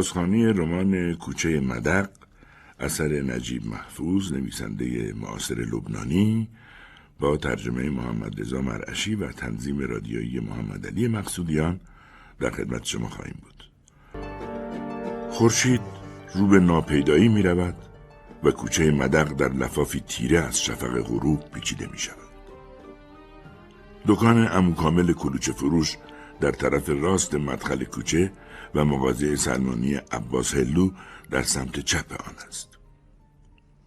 با بازخانی رمان کوچه مدق اثر نجیب محفوظ نویسنده معاصر لبنانی با ترجمه محمد رضا مرعشی و تنظیم رادیویی محمد علی مقصودیان در خدمت شما خواهیم بود. خورشید رو به ناپیدایی می رود و کوچه مدق در لفافی تیره از شفق غروب پیچیده می شود. دکان امو کامل کلوچه فروش در طرف راست مدخل کوچه و مغازه سلمانی عباس هلو در سمت چپ آن است.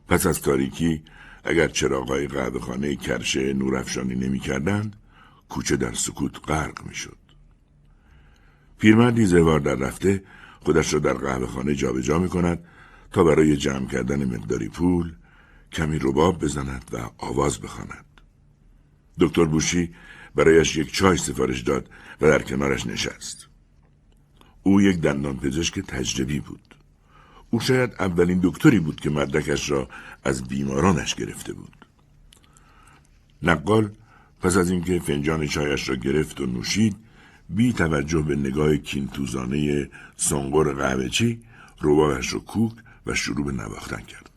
پس از تاریکی اگر چراغای قهوه خانه کرشه نورافشانی نمی کردند، کوچه در سکوت غرق می شد. پیرمردی زوار در رفته خودش را در قهوه خانه جابجا می کند تا برای جمع کردن مقداری پول کمی رباب بزند و آواز بخواند. دکتر بوشی برایش یک چای سفارش داد و در کنارش نشست. او یک دندان پزشک تجربی بود. او شاید اولین دکتری بود که مدرکش را از بیمارانش گرفته بود. نقال پس از اینکه فنجان چایش را گرفت و نوشید بی توجه به نگاه کینتوزانه سنگور قهوهچی روباهش را کوک و شروع به نواختن کرد.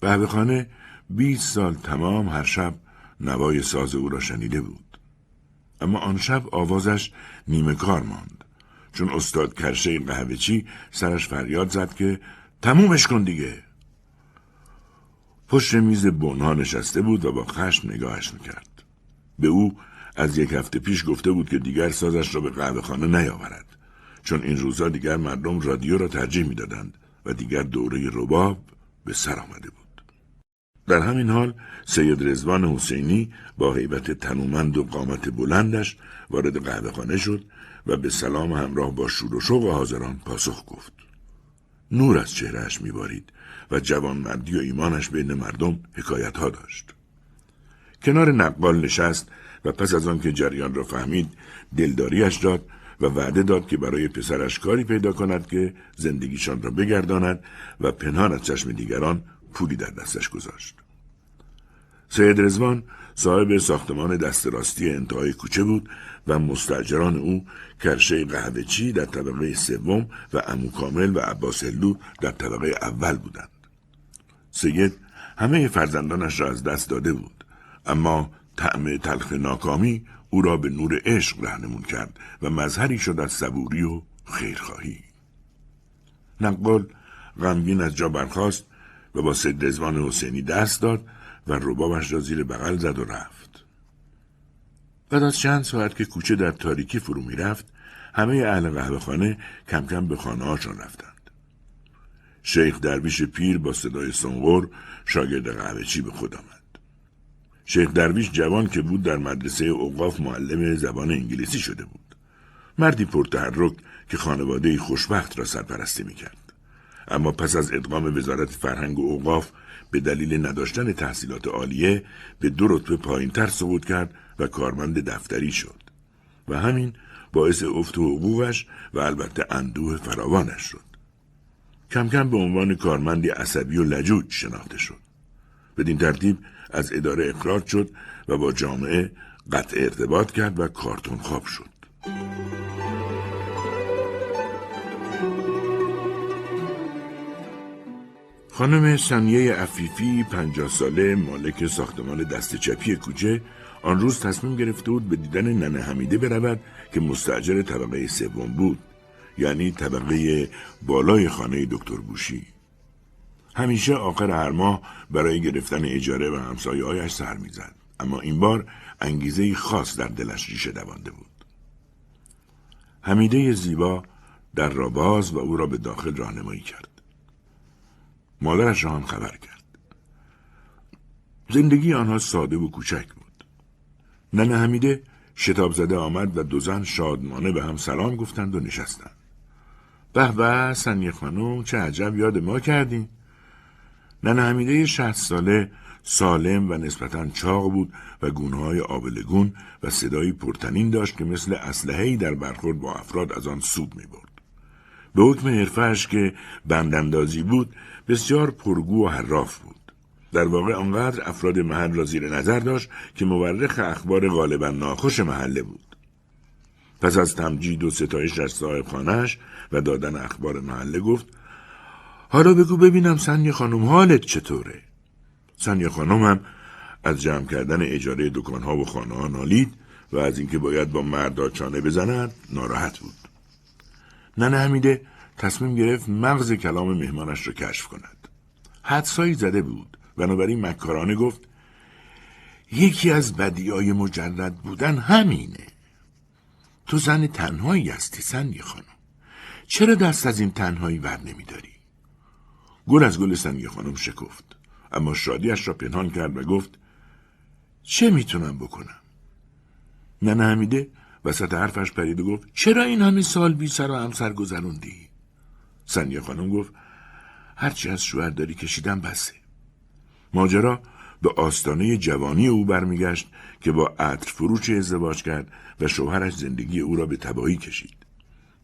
قهوه خانه بیست سال تمام هر شب نوای ساز او را شنیده بود. اما آن شب آوازش نیمه کار ماند. چون استاد کرشه قهوهچی سرش فریاد زد که تمومش کن دیگه. پشت میز بنها نشسته بود و با خشم نگاهش می‌کرد. به او از یک هفته پیش گفته بود که دیگر سازش را به قهوه خانه نیاورد. چون این روزا دیگر مردم رادیو را ترجیح می‌دادند و دیگر دوره رباب به سر آمده بود. در همین حال سید رزوان حسینی با حیبت تنومند و قامت بلندش وارد قهوه خانه شد و به سلام همراه با شور و شوق حاضران پاسخ گفت. نور از چهرهش میبارید و جوانمردی و ایمانش بین مردم حکایت ها داشت. کنار نقبال نشست و پس از آن که جریان را فهمید دلداریش داد و وعده داد که برای پسرش کاری پیدا کند که زندگیشان را بگرداند و پنهان از چشم دیگران پولی در دستش گذاشت. سید رزوان صاحب ساختمان دست راستی انتهای کوچه بود و مستجران او کرشه قهوهچی در طبقه سوم و امو کامل و عباس هلو در طبقه اول بودند. سید همه فرزندانش را از دست داده بود اما طعم تلخ ناکامی او را به نور عشق رهنمون کرد و مظهری شد از صبوری و خیرخواهی. نقل غمگین از جا برخاست و با سید رزوان حسینی دست داد و ربابش را زیر بغل زد و رفت. بعد از چند ساعت که کوچه در تاریکی فرو می رفت، همه اهل قهوه خانه کم کم به خانه هاشان رفتند. شیخ درویش پیر با صدای سنگور شاگرد قهوه چی به خود آمد. شیخ درویش جوان که بود در مدرسه اوقاف معلم زبان انگلیسی شده بود. مردی پرتحرک که خانواده خوشبخت را سرپرستی می کرد. اما پس از ادغام وزارت فرهنگ و اوقاف به دلیل نداشتن تحصیلات عالیه به دو رتبه پایین تر سقوط کرد و کارمند دفتری شد و همین باعث افت حقوقش و البته اندوه فراوانش شد. کم کم به عنوان کارمندی عصبی و لجوج شناخته شد. بدین ترتیب از اداره اقرار شد و با جامعه قطع ارتباط کرد و کارتون خواب شد. خانم سنیه عفیفی پنجاه ساله مالک ساختمان دست چپی کوچه آن روز تصمیم گرفته بود به دیدن ننه حمیده برود که مستجر طبقه سوم بود یعنی طبقه بالای خانه دکتر بوشی همیشه آخر هر ماه برای گرفتن اجاره و همسایه آیش سر می‌زد اما این بار انگیزه خاص در دلش ریشه دوانده بود حمیده زیبا در را باز و او را به داخل راهنمایی کرد مادرش را خبر کرد. زندگی آنها ساده و کوچک بود. ننه حمیده شتاب زده آمد و دو زن شادمانه به هم سلام گفتند و نشستند. به به سنی خانم چه عجب یاد ما کردیم. ننه حمیده شهست ساله سالم و نسبتا چاق بود و گونه های آبلگون و صدایی پرتنین داشت که مثل اسلحه‌ای در برخورد با افراد از آن سود می برد. به حکم حرفهش که بنداندازی بود بسیار پرگو و حراف بود. در واقع آنقدر افراد محل را زیر نظر داشت که مورخ اخبار غالبا ناخوش محله بود. پس از تمجید و ستایش از صاحب خانهش و دادن اخبار محله گفت حالا بگو ببینم سنی خانم حالت چطوره؟ سنی خانم هم از جمع کردن اجاره دکانها و خانه ها نالید و از اینکه باید با مردا چانه بزند ناراحت بود. ننه حمیده تصمیم گرفت مغز کلام مهمانش را کشف کند. حدسایی زده بود بنابراین مکارانه گفت یکی از بدیای مجرد بودن همینه. تو زن تنهایی هستی سنی خانم. چرا دست از این تنهایی ور نمیداری؟ گل از گل سنی خانم شکفت. اما شادیش را پنهان کرد و گفت چه می‌تونم بکنم؟ ننه حمیده وسط حرفش پرید و گفت چرا این همه سال بی سر و همسر گذروندی؟ سنیا خانم گفت هرچی از شوهر داری کشیدم بسه. ماجرا به آستانه جوانی او برمیگشت که با عطر فروش ازدواج کرد و شوهرش زندگی او را به تباهی کشید.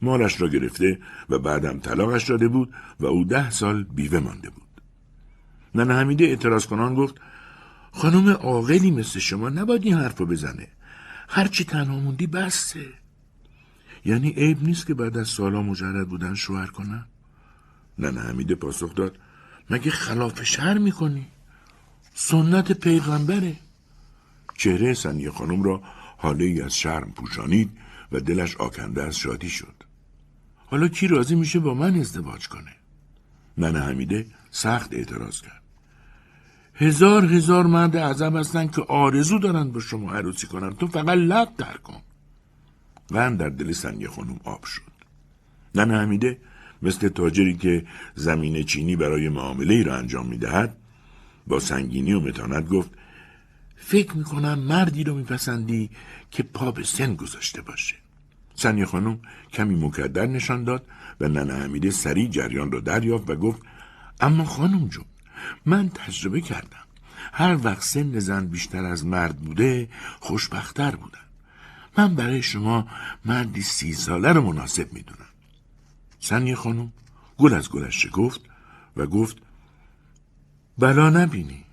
مالش را گرفته و بعدم طلاقش داده بود و او ده سال بیوه مانده بود. ننه حمیده اعتراض کنان گفت خانم عاقلی مثل شما نباید این حرف رو بزنه هرچی تنها موندی بسته یعنی عیب نیست که بعد از سالا مجرد بودن شوهر کنن ننه حمیده پاسخ داد مگه خلاف شهر می‌کنی سنت پیغمبره. چهره سنی خانم را حاله ای از شرم پوشانید و دلش آکنده از شادی شد. حالا کی راضی میشه با من ازدواج کنه؟ ننه حمیده سخت اعتراض کرد. هزار هزار مرد عذب هستن که آرزو دارن با شما عروسی کنن. تو فقط لب در کن. غم در دل سنگ خانم آب شد. ننه حمیده مثل تاجری که زمین چینی برای معامله ای را انجام می‌دهد با سنگینی و متانت گفت فکر می‌کنم مردی رو میپسندی که پا به سن گذاشته باشه. سنی خانم کمی مکدر نشان داد و ننه حمیده سریع جریان را دریافت و گفت اما خانم جون من تجربه کردم. هر وقت سن زن بیشتر از مرد بوده خوشبختتر بودن. من برای شما مردی سی ساله رو مناسب می‌دونم. سنی خانم گل از گلش شکفت و گفت بلا نبینی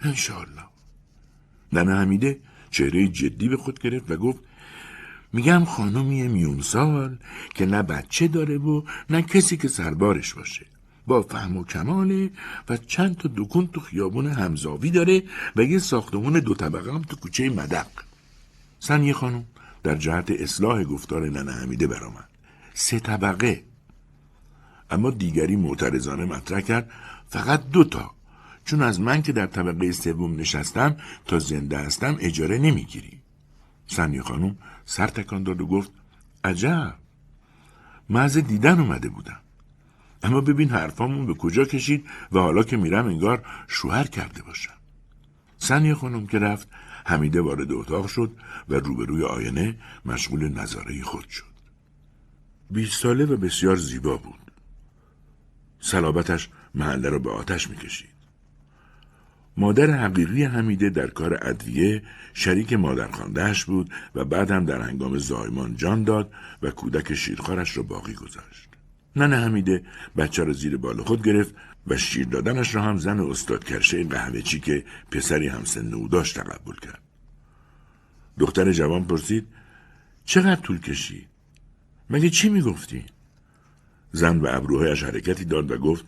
انشاءالله. ننه حمیده چهره جدی به خود گرفت و گفت میگم خانمی میون سال که نه بچه داره و نه کسی که سربارش باشه. با فهم و کماله و چند تا دکون تو خیابون همزاوی داره و یه ساختمون دو طبقه هم تو کوچه مدق. سنی خانم در جهت اصلاح گفتار ننه حمیده برآمد. سه طبقه. اما دیگری معترضانه مطرح کرد فقط دو تا. چون از من که در طبقه سوم نشستم تا زنده هستم اجاره نمی‌گیری. سنی خانم سر تکان داد و گفت عجب. محض دیدن اومده بودم. اما ببین حرفامون به کجا کشید و حالا که میرم انگار شوهر کرده باشم. سنی خانم که رفت حمیده وارد اتاق شد و روبروی آینه مشغول نظاره خود شد. بیست ساله و بسیار زیبا بود. صلابتش محله را به آتش می‌کشید. مادر حقیقی حمیده در کار ادویه شریک مادر خاندهش بود و بعد هم در هنگام زایمان جان داد و کودک شیرخوارش را باقی گذاشت. ننه حمیده بچه را زیر بال خود گرفت و شیر دادنش را هم زن استاد کرشه قهوه چی که پسری هم سن او داشت تقبل کرد. دختر جوان پرسید چقدر طول کشید؟ مگه چی می‌گفتی؟ زن به ابروهایش حرکتی داد و گفت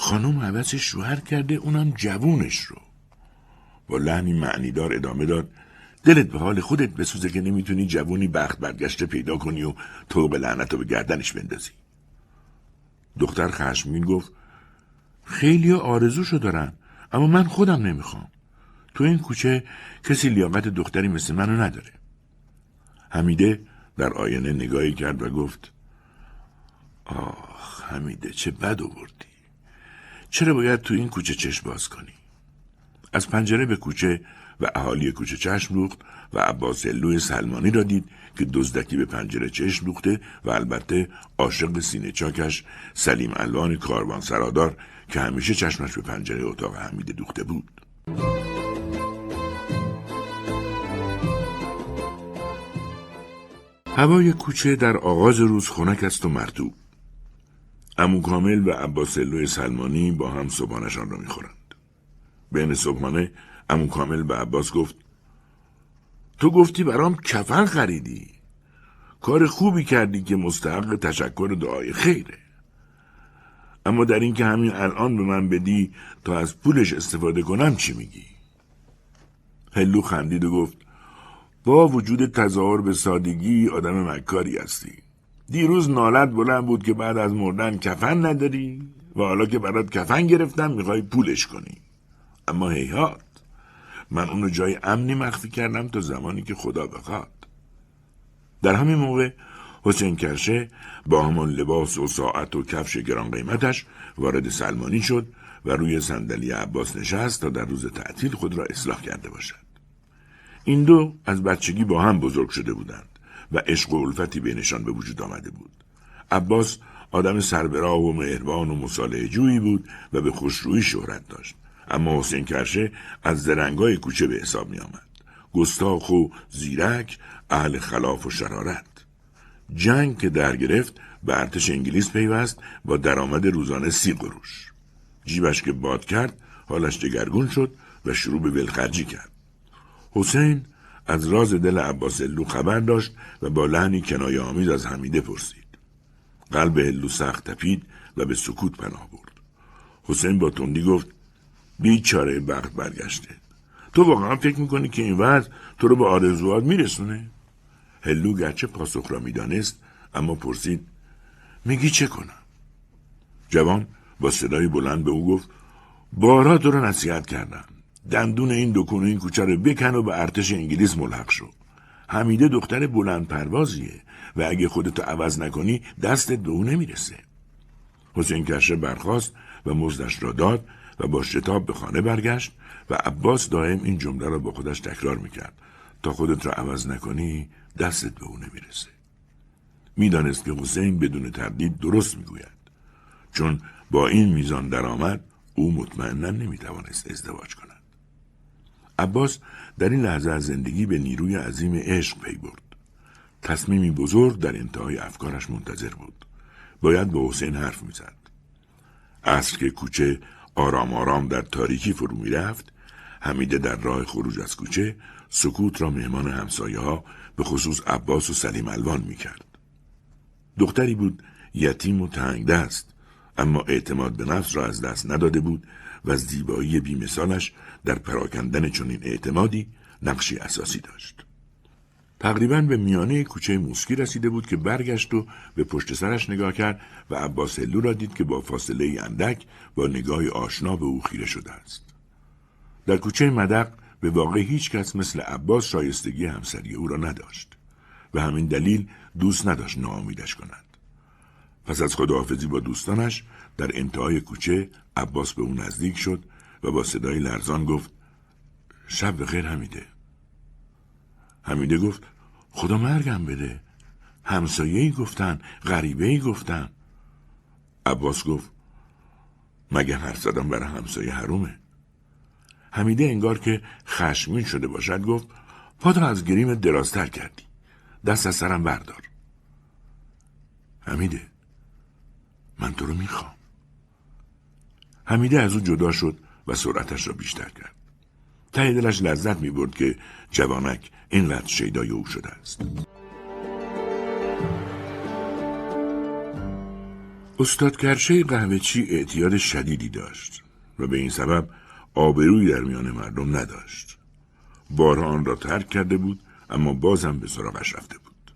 خانم حوث شوهر کرده اونم جوونش رو. با لحنی معنیدار ادامه داد دلت به حال خودت بسوزه که نمی‌تونی جوونی بخت برگشته پیدا کنی و توق لعنت رو به گردنش بندازی. دختر خشمگین گفت خیلی آرزوشو دارن اما من خودم نمی‌خوام تو این کوچه کسی لیاقت دختری مثل منو نداره حمیده در آینه نگاهی کرد و گفت آخ حمیده چه بد آوردی چرا باید تو این کوچه چشم باز کنی از پنجره به کوچه و اهالی کوچه چشم دوخت و عباس لوی سلمانی را دید که دزدکی به پنجره چشم دوخته و البته عاشق سینه چاکش سلیم الوان کاروان سرادار که همیشه چشمش به پنجره اتاق حمیده دوخته بود. هوای کوچه در آغاز روز خنک است و مرتوب. امو کامل و عباس سلمانی با هم صبحانشان را می‌خورند. بین صبحانه امو کامل به عباس گفت تو گفتی برام کفن خریدی کار خوبی کردی که مستحق تشکر دعای خیره اما در اینکه همین الان به من بدی تا از پولش استفاده کنم چی میگی؟ هلو خندید و گفت با وجود تظاهر به سادگی آدم مکاری هستی دیروز نالت بلند بود که بعد از مردن کفن نداری و حالا که برات کفن گرفتم می‌خوای پولش کنی. اما هیهات من اونو جای امنی مخفی کردم تا زمانی که خدا بخواد. در همین موقع حسین کرشه با همان لباس و ساعت و کفش گران قیمتش وارد سلمانی شد و روی صندلی عباس نشست تا در روز تعطیل خود را اصلاح کرده باشد. این دو از بچگی با هم بزرگ شده بودند. و عشق و الفتی بینشان به وجود آمده بود. عباس آدم سربراه و مهربان و مصالح جویی بود و به خوشرویی شهرت داشت. اما حسین کرشه از زرنگای کوچه به حساب می آمد. گستاخ و زیرک اهل خلاف و شرارت. جنگ که در گرفت به ارتش انگلیس پیوست با درآمد روزانه سی قروش. جیبش که باد کرد حالش دگرگون شد و شروع به ولخرجی کرد. حسین از راز دل عباس الو خبر داشت و با لحنی کنایه آمیز از حمیده پرسید. قلب الو سخت تپید و به سکوت پناه برد. حسین با تندی گفت بیچاره بخت برگشته. تو واقعا فکر می‌کنی که این وضع تو رو به آرزوات میرسونه؟ هلو گرچه پاسخ را می‌دانست اما پرسید میگی چه کنم؟ جوان با صدای بلند به او گفت بارا تو رو نصیحت کردم دندون این دکون این کوچه رو بکن و به ارتش انگلیس ملحق شو. حمیده دختر بلند پروازیه و اگه خودتو عوض نکنی دستت به او نمی‌رسه. حسین کشه برخواست و مزدش را داد و با شتاب به خانه برگشت و عباس دائم این جمله را با خودش تکرار می‌کرد. تا خودت را عوض نکنی دستت به او نمی‌رسه. می‌دانست که حسین بدون تردید درست می‌گوید. چون با این میزان درآمد او مطمئنا نمی‌توانست ازدواج کند. عباس در این لحظه از زندگی به نیروی عظیم عشق پی برد. تصمیمی بزرگ در انتهای افکارش منتظر بود. باید به حسین حرف می‌زد. عصر که کوچه آرام آرام در تاریکی فرو می‌رفت حمیده در راه خروج از کوچه سکوت را مهمان همسایه ها به خصوص عباس و سلیم الوان می کرد. دختری بود یتیم و تنگ دست اما اعتماد به نفس را از دست نداده بود و زیبایی بیمثالش در پراکندن چنین اعتمادی نقشی اساسی داشت. تقریبا به میانه کوچه موسکی رسیده بود که برگشت و به پشت سرش نگاه کرد و عباس هلو را دید که با فاصله اندک با نگاه آشنا به او خیره شده است. در کوچه مدق به واقع هیچ کس مثل عباس شایستگی همسری او را نداشت و همین دلیل دوست نداشت ناامیدش کند. پس از خداحافظی با دوستانش در انتهای کوچه عباس به او نزدیک شد و با صدای لرزان گفت شب بخیر حمیده. حمیده گفت خدا مرگم بده. همسایه گفتن غریبه ای گفتن. عباس گفت مگه هر زدم برای همسایه حرومه. حمیده انگار که خشمین شده باشد گفت پاتو از گریم درازتر کردی دست از سرم بردار حمیده من تو رو می‌خوام حمیده از او جدا شد و سرعتش را بیشتر کرد ته دلش لذت می‌برد که جوانک اینقدر شیدای او شده است استاد کرشه قهوه چی اعتیاد شدیدی داشت و به این سبب آبروی در میان مردم نداشت. بارها آن را ترک کرده بود اما بازم به سراغش رفته بود.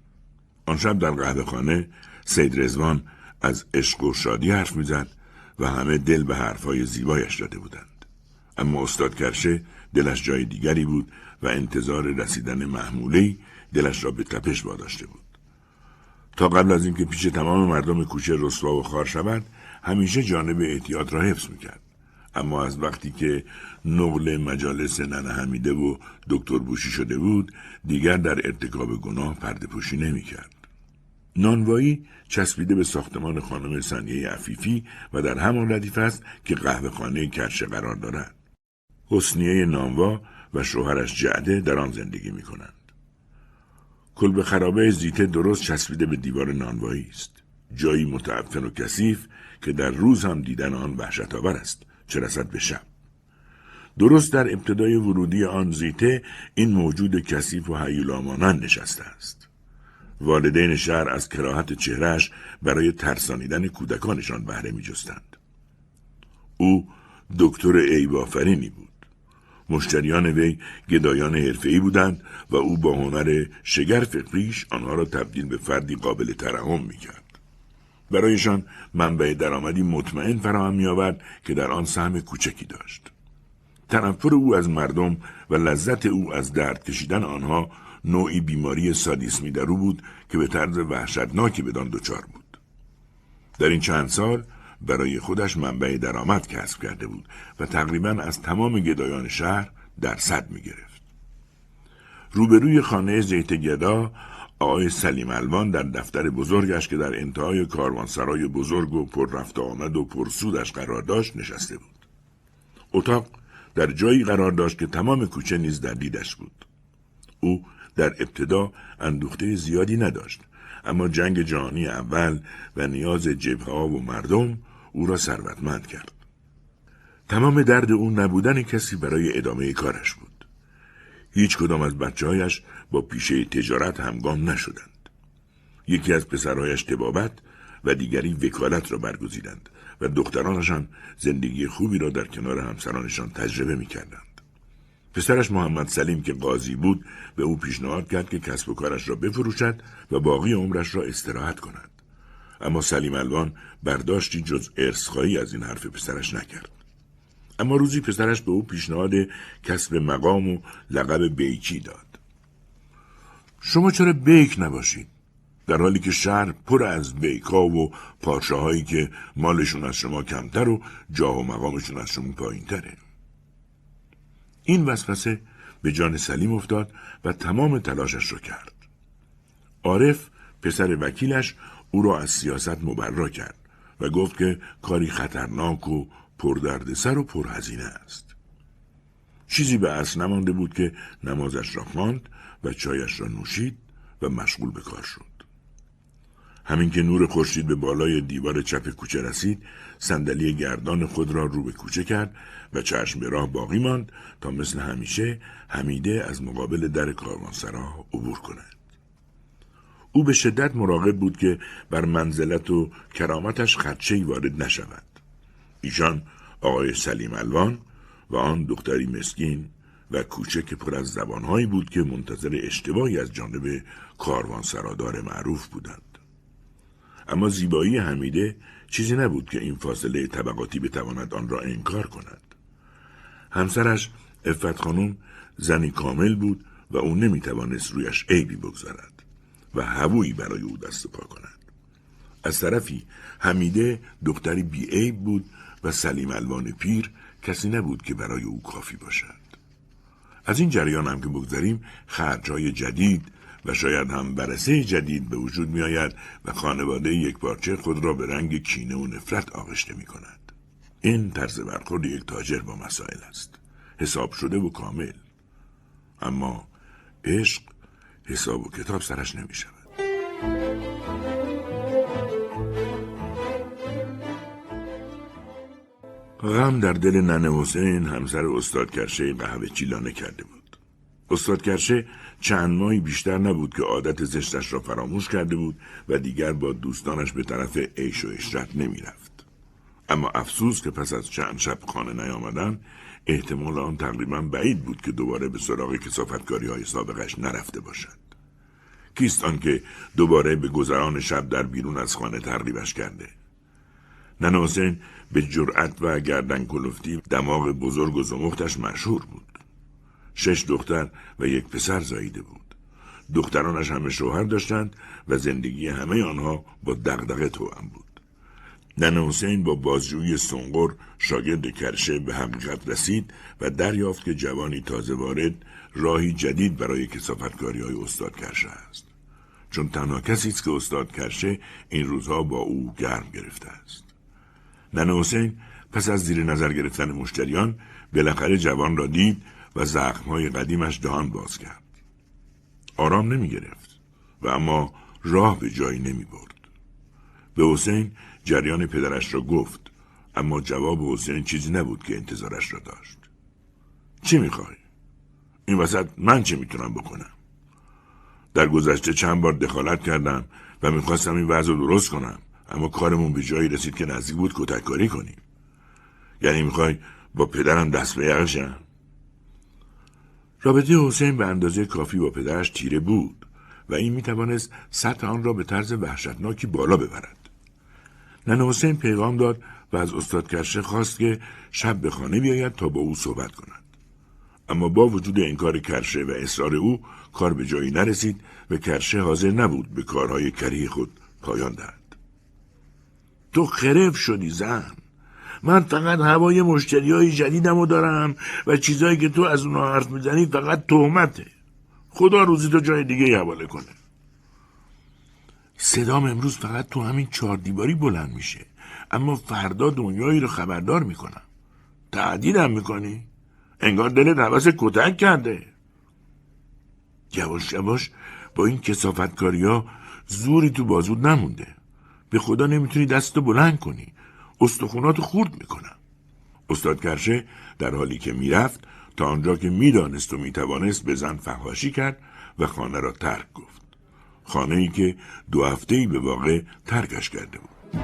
آن شب در قهوه خانه سید رزوان از عشق و شادی حرف می‌زد و همه دل به حرفهای زیبایش داده بودند. اما استاد کرشه دلش جای دیگری بود و انتظار رسیدن محموله دلش را به تپش واداشته بود. تا قبل از اینکه پیش تمام مردم کوچه رسوا و خار شود همیشه جانب احتیاط را حفظ می‌کرد. اما از وقتی که نقل مجالس نن حمیده و دکتر بوشی شده بود دیگر در ارتکاب گناه پرده پوشی نمی کرد. نانوایی چسبیده به ساختمان خانم سنیه عفیفی و در همان ردیف است که قهوه خانه کرشه قرار دارد. حسنیه نانوا و شوهرش جعده در آن زندگی می کنند. کلب خرابه زیته درست چسبیده به دیوار نانوایی است. جایی متعفن و کثیف که در روز هم دیدن آن وحشت آور است چه رسد به شب درست در ابتدای ورودی آن زیته این موجود کثیف و حیولامانند نشسته است والدین شهر از کراهت چهرهش برای ترسانیدن کودکانشان بهره میجستند. او دکتر ایبافرینی بود. مشتریان وی گدایان حرفه‌ای بودند و او با هنر شگرف ریش آنها را تبدیل به فردی قابل ترحم می‌کرد. برایشان منبع درآمدی مطمئن فراهم میآورد که در آن سهم کوچکی داشت. تنفر او از مردم و لذت او از درد کشیدن آنها نوعی بیماری سادیسمی در او بود که به طرز وحشتناکی بدان دچار بود در این چند سال برای خودش منبع درآمد کسب کرده بود و تقریبا از تمام گدایان شهر در صد می گرفت. روبروی خانه زیت گدا آقای سلیم الوان در دفتر بزرگش که در انتهای کاروانسرای بزرگ و پر رفت آمد و پرسودش قرار داشت نشسته بود. اتاق در جایی قرار داشت که تمام کوچه نیز در دیدش بود. او در ابتدا اندوخته زیادی نداشت اما جنگ جهانی اول و نیاز جبهه و مردم او را ثروتمند کرد. تمام درد او نبودن کسی برای ادامه کارش بود. هیچ کدام از بچه هایش با پیشه تجارت همگام نشدند. یکی از پسرهایش تبابت و دیگری وکالت را برگزیدند و دخترانشان زندگی خوبی را در کنار همسرانشان تجربه می کردند. پسرش محمد سلیم که قاضی بود به او پیشنهاد کرد که کسب و کارش را بفروشد و باقی عمرش را استراحت کند. اما سلیم الوان برداشتی جز ارسخایی از این حرف پسرش نکرد. اما روزی پسرش به او پیشنهاد کسب مقام و لقب بیکی داد. شما چرا بیک نباشید؟ در حالی که شهر پر از بیکا و پادشاهایی که مالشون از شما کمتر و جاه و مقامشون از شما پایین تره. این وسوسه به جان سلیم افتاد و تمام تلاشش را کرد. عارف پسر وکیلش او را از سیاست مبرا کرد و گفت که کاری خطرناک و پردردسر و پرهزینه است. چیزی به اصل نمانده بود که نمازش را خواند و چایش را نوشید و مشغول به کار شد. همین که نور خورشید به بالای دیوار چپ کوچه رسید صندلی گردان خود را رو به کوچه کرد و چشم به راه باقی ماند تا مثل همیشه حمیده از مقابل در کاروانسرا عبور کند. او به شدت مراقب بود که بر منزلت و کرامتش خدشهی وارد نشود. ایشان آقای سلیم الوان و آن دختری مسکین و کوچه که پر از زبانهایی بود که منتظر اشتباهی از جانب کاروانسرادار معروف بودند. اما زیبایی حمیده چیزی نبود که این فاصله طبقاتی بتواند آن را انکار کند. همسرش افت خانم زنی کامل بود و او نمی‌توانست رویش عیبی بگذارد و هوویی برای او دست پا کند. از طرفی حمیده دختری بی عیب بود و سلیم الوان پیر کسی نبود که برای او کافی باشد. از این جریان هم که بگذاریم خرجهای جدید و شاید هم برسه جدید به وجود می آید و خانواده یک پارچه خود را به رنگ کینه و نفرت آغشته می کند. این طرز برخورد یک تاجر با مسائل است. حساب شده و کامل. اما عشق حساب و کتاب سرش نمی شود. غم در دل ننه حسین همسر استاد کرشه قهوه چیلانه کرده بود. استاد کرشه چند ماهی بیشتر نبود که عادت زشتش را فراموش کرده بود و دیگر با دوستانش به طرف عیش و اشرت نمی رفت. اما افسوس که پس از چند شب خانه نیامدن احتمال آن تقریبا بعید بود که دوباره به سراغ کسافتکاری های سابقش نرفته باشد. کیست که دوباره به گذران شب در بیرون از خانه ترغیبش کرده؟ حسین به جرأت و گردن کلفتی دماغ بزرگ و زمختش مشهور بود. شش دختر و یک پسر زاییده بود. دخترانش همه شوهر داشتند و زندگی همه آنها با دغدغه توأم بود. نن حسین با بازجویی سنگور شاگرد کرشه به حقیقت رسید و دریافت که جوانی تازه وارد راهی جدید برای کسافتکاری های استاد کرشه است. چون تنها کسی است که استاد کرشه این روزها با او گرم گرفته است. نن حسین پس از زیر نظر گرفتن مشتریان بالاخره جوان را دید و زخمهای قدیمش دهان باز کرد. آرام نمی گرفت و اما راه به جایی نمی برد. به حسین جریان پدرش را گفت اما جواب حسین چیزی نبود که انتظارش را داشت. چی می‌خوای؟ این وسط من چه می‌تونم بکنم؟ در گذشته چند بار دخالت کردم و می‌خواستم این وضع رو درست کنم اما کارمون به جایی رسید که نزدیک بود کتککاری کنیم یعنی می‌خوای با پدرم دست به یقشم رابطه حسین به اندازه کافی با پدرش تیره بود و این می‌توانست سطح آن را به طرز وحشتناکی بالا ببرد. نن حسین پیغام داد و از استاد کرشه خواست که شب به خانه بیاید تا با او صحبت کند. اما با وجود انکار کرشه و اصرار او کار به جایی نرسید و کرشه حاضر نبود به کارهای کری خود پایان دهد. تو خرف شدی زن. من فقط هوای مشتری های جدیدم رو دارم و چیزایی که تو از اونها حرف می‌زنی فقط تهمته. خدا روزی تو جای دیگه حواله کنه. صدام امروز فقط تو همین چهار دیواری بلند میشه. اما فردا دنیایی رو خبردار می‌کنم. تعدیدم می‌کنی؟ انگار دلت حوث کتک کرده. یواش یواش با این کسافتکاری ها زوری تو بازود نمونده. به خدا نمی‌تونی دستتو بلند کنی. استخونات خورد می‌کنم. استاد کرشه در حالی که می‌رفت تا آنجا که می‌دانست و می‌توانست به زن فهاشی کرد و خانه را ترک گفت. خانه ای که دو هفته ای به واقع ترکش کرده بود.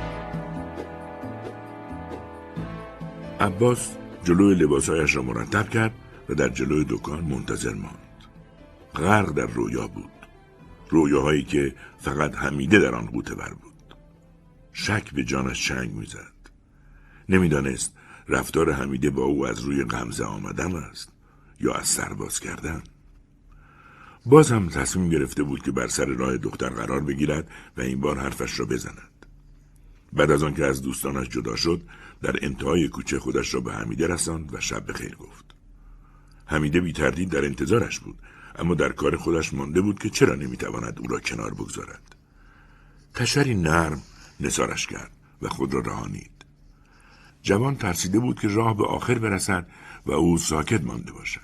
عباس جلوی لباسهایش را مرتب کرد و در جلوی دکان منتظر ماند. غرق در رویا بود. رویاهایی که فقط حمیده در آن قوطه بر بود. شک به جانش چنگ می‌زد. نمی‌دانست رفتار حمیده با او از روی غمزه آمدن است یا از سرباز کردن. باز هم تصمیم گرفته بود که بر سر راه دختر قرار بگیرد و این بار حرفش را بزند. بعد از آنکه از دوستانش جدا شد در انتهای کوچه خودش را به حمیده رساند و شب خیر گفت. حمیده بی تردید در انتظارش بود اما در کار خودش مانده بود که چرا نمی‌تواند او را کنار بگذارد. تشری نرم نسارش کرد و خود را رهانید. جوان ترسیده بود که راه به آخر برسد و او ساکت مانده باشد.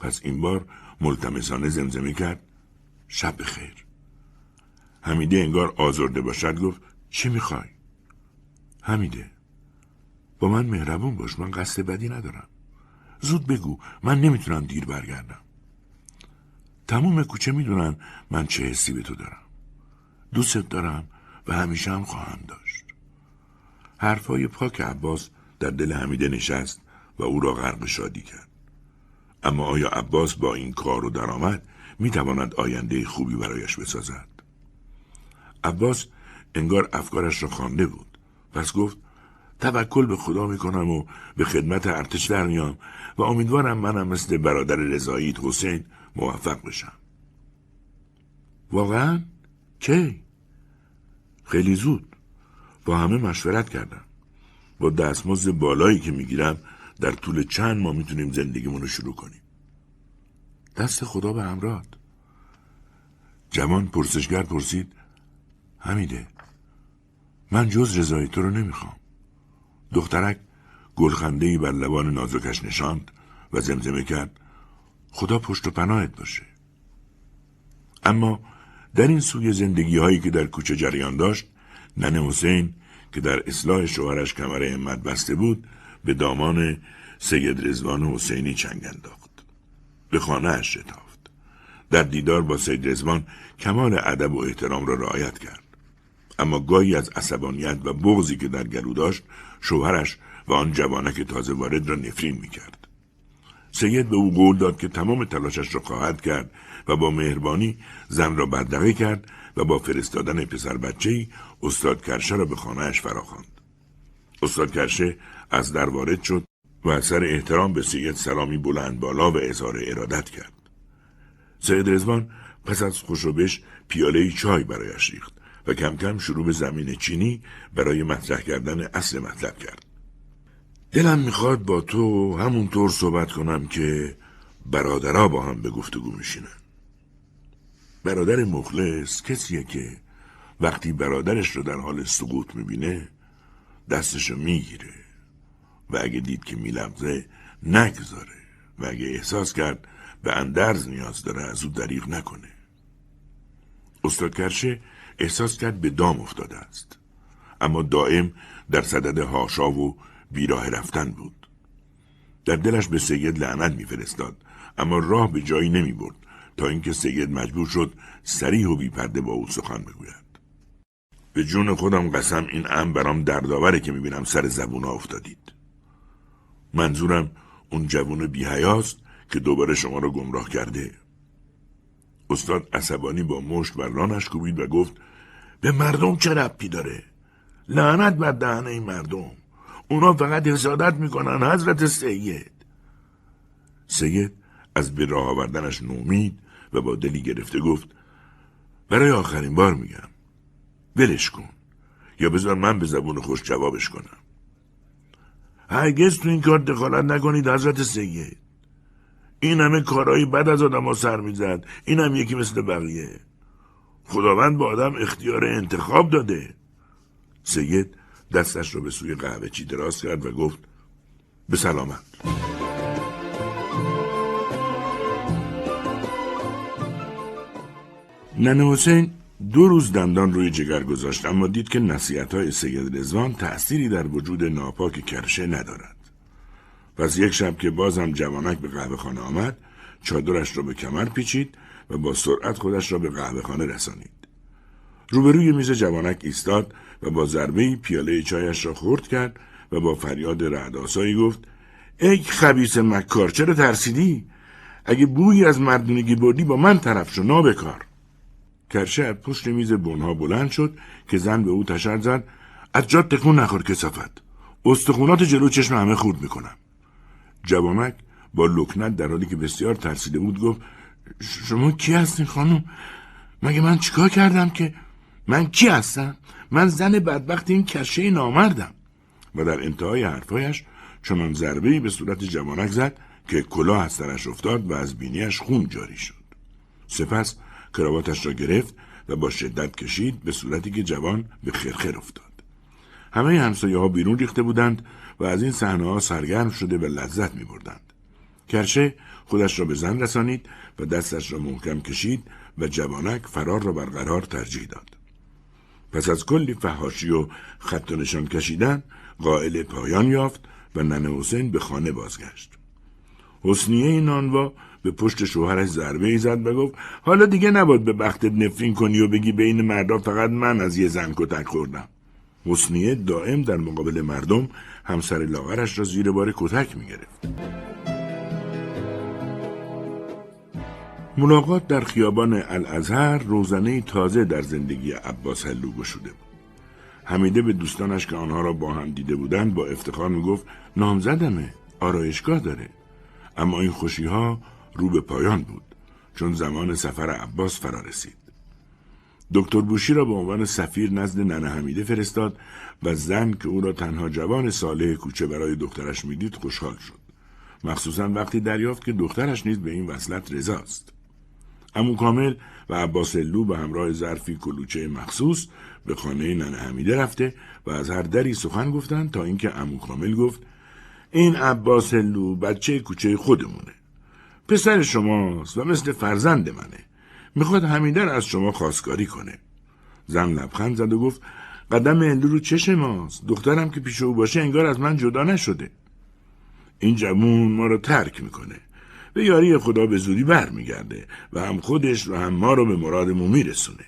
پس این بار ملتمسانه زمزمه کرد شب خیر حمیده انگار آزرده باشد گفت چی می‌خوای؟ حمیده با من مهربون باش من قصد بدی ندارم. زود بگو من نمی‌تونم دیر برگردم. تموم کوچه می‌دونن من چه حسی به تو دارم. دوستت دارم و همیشه هم خواهم داشت. حرفای پاک عباس در دل حمیده نشست و او را غرق شادی کرد. اما آیا عباس با این کار و درآمد می‌تواند آینده خوبی برایش بسازد؟ عباس انگار افکارش را خوانده بود. پس گفت توکل به خدا می‌کنم و به خدمت ارتش در میام و امیدوارم منم مثل برادر رضاییت حسین موفق بشم. واقعا؟ کی؟ خیلی زود. با همه مشورت کردم. با دستمزد بالایی که می‌گیرم در طول چند ماه می‌تونیم زندگیمون رو شروع کنیم. دست خدا به همراه. جوان پرسشگر پرسید حمیده من جز رضای تو رو نمی‌خوام. دخترک گلخندهای بر لبان نازکش نشاند و زمزمه کرد خدا پشت و پناهت باشه. اما در این سوی زندگی هایی که در کوچه جریان داشت نن حسین که در اصلاح شوهرش کمر همت بسته بود به دامان سید رزوان حسینی چنگ انداخت. به خانه اش شتافت. در دیدار با سید رزوان کمال ادب و احترام را رعایت کرد. اما گاهی از عصبانیت و بغزی که در گلو داشت شوهرش و آن جوانک تازه وارد را نفرین می‌کرد. سید به او قول داد که تمام تلاشش را خواهد کرد و با مهربانی زن را بدرقه کرد و با فرستادن پسر بچه استاد کرشه را به خانهاش فراخواند. استاد کرشه از در وارد شد و اثر احترام به سید سلامی بلند بالا و اظهار ارادت کرد. سید رزوان پس از خوشوبش پیاله چای برایش ریخت و کم کم شروع به زمین چینی برای مطرح کردن اصل مطلب کرد. دلم می‌خواد با تو همونطور صحبت کنم که برادرها با هم به گفتگو میشینن. برادر مخلص کسیه که وقتی برادرش رو در حال سقوط می‌بینه دستشو می‌گیره و اگه دید که میلغزه نگذاره و اگه احساس کرد به اندرز نیاز داره از او دریغ نکنه. استاد کرشه احساس کرد به دام افتاده است. اما دائم در صدد هاشا و بیراه رفتن بود. در دلش به سید لعنت میفرستاد اما راه به جایی نمی برد تا اینکه سید مجبور شد سریح و بیپرده با او سخن بگوید. به جون خودم قسم این ام برام دردآوره که می‌بینم سر زبون افتادید. منظورم اون جوون بیهیاست که دوباره شما را گمراه کرده. استاد عصبانی با مشت بر رانش کوبید و گفت به مردم چه ربطی داره؟ لعنت بر دهنه این مردم. اونا فقط حسادت می‌کنن حضرت سید. سید از به راه آوردنش نومید و با دلی گرفته گفت برای آخرین بار میگم. ولش کن. یا بذار من به زبون خوش جوابش کنم. هرگز تو این کار دخالت نکنید حضرت سید. این همه کارهایی بد از آدم ها سر می‌زد. این هم یکی مثل بقیه. خداوند با آدم اختیار انتخاب داده. سید دستش را به سوی قهوه چی دراز کرد و گفت به سلامت. ننه حسین دو روز دندان روی جگر گذاشت اما دید که نصیحت های سید رزوان تأثیری در وجود ناپاک کرشه ندارد. پس یک شب که بازم جوانک به قهوه خانه آمد چادرش را به کمر پیچید و با سرعت خودش را به قهوه خانه رسانید. روبروی میز جوانک ایستاد و با ضربه پیاله چایش را خورد کرد و با فریاد رعداسایی گفت ای خبیس مکار چرا ترسیدی؟ اگه بویی از مردونگی بردی با من طرف شو نابکار. کرشه از پشت میز بنها بلند شد که زن به او تشر زد. از جاد تکون نخور کسافت استخونات جلو چشم همه خورد می‌کنم. جوانک با لکنت در حالی که بسیار ترسیده بود گفت شما کی هستین خانم؟ مگه من چیکار کردم که؟ من کی هستم؟ من زن بدبخت این کرشه نامردم. و در انتهای حرفایش چنان ضربهای به صورت جوانک زد که کلاه از سرش افتاد و از بینیش خون جاری شد. سپس کراواتش را گرفت و با شدت کشید به صورتی که جوان به خرخر افتاد. همه همسایه ها بیرون ریخته بودند و از این صحنه ها سرگرم شده و لذت می بردند. کرشه خودش را به زن رسانید و دستش را محکم کشید و جوانک فرار را برقرار ترجیح داد. پس از کلی فهاشی و خط و نشان کشیدن قائل پایان یافت و ننه حسین به خانه بازگشت. حسنیه نانوا به پشت شوهرش ضربه ای زد و گفت حالا دیگه نباید به بختت نفرین کنی و بگی بین مردا فقط من از یه زن کتک خوردم حسنیه دائم در مقابل مردم همسر لاغرش را زیر بار کتک می گرفت. ملاقات در خیابان الازهر روزنه تازه در زندگی عباس هلو گشوده بود. حمیده به دوستانش که آنها را با هم دیده بودند با افتخار می گفت نامزدمه آرایشگاه داره اما این خوشی ها رو به پایان بود چون زمان سفر عباس فرا رسید. دکتر بوشی را به عنوان سفیر نزد ننه حمیده فرستاد و زن که او را تنها جوان ساله کوچه برای دخترش می‌دید خوشحال شد. مخصوصا وقتی دریافت که دخترش نیز به این وصلت رضاست. امو کامل و عباس لو به همراه ظرفی کلوچه مخصوص به خانه ننه حمیده رفته و از هر دری سخن گفتند تا اینکه امو کامل گفت این عباس لو بچه کوچه خودمونه. پسر شماست و مثل فرزند منه. می‌خواد همیده از شما خواستگاری کنه. زن لبخند زد و گفت قدم هندو رو چش ماست. دخترم که پیش او باشه انگار از من جدا نشده. این جمون ما رو ترک می‌کنه. به یاری خدا به زودی برمیگرده و هم خودش و هم ما رو به مرادمون میرسونه.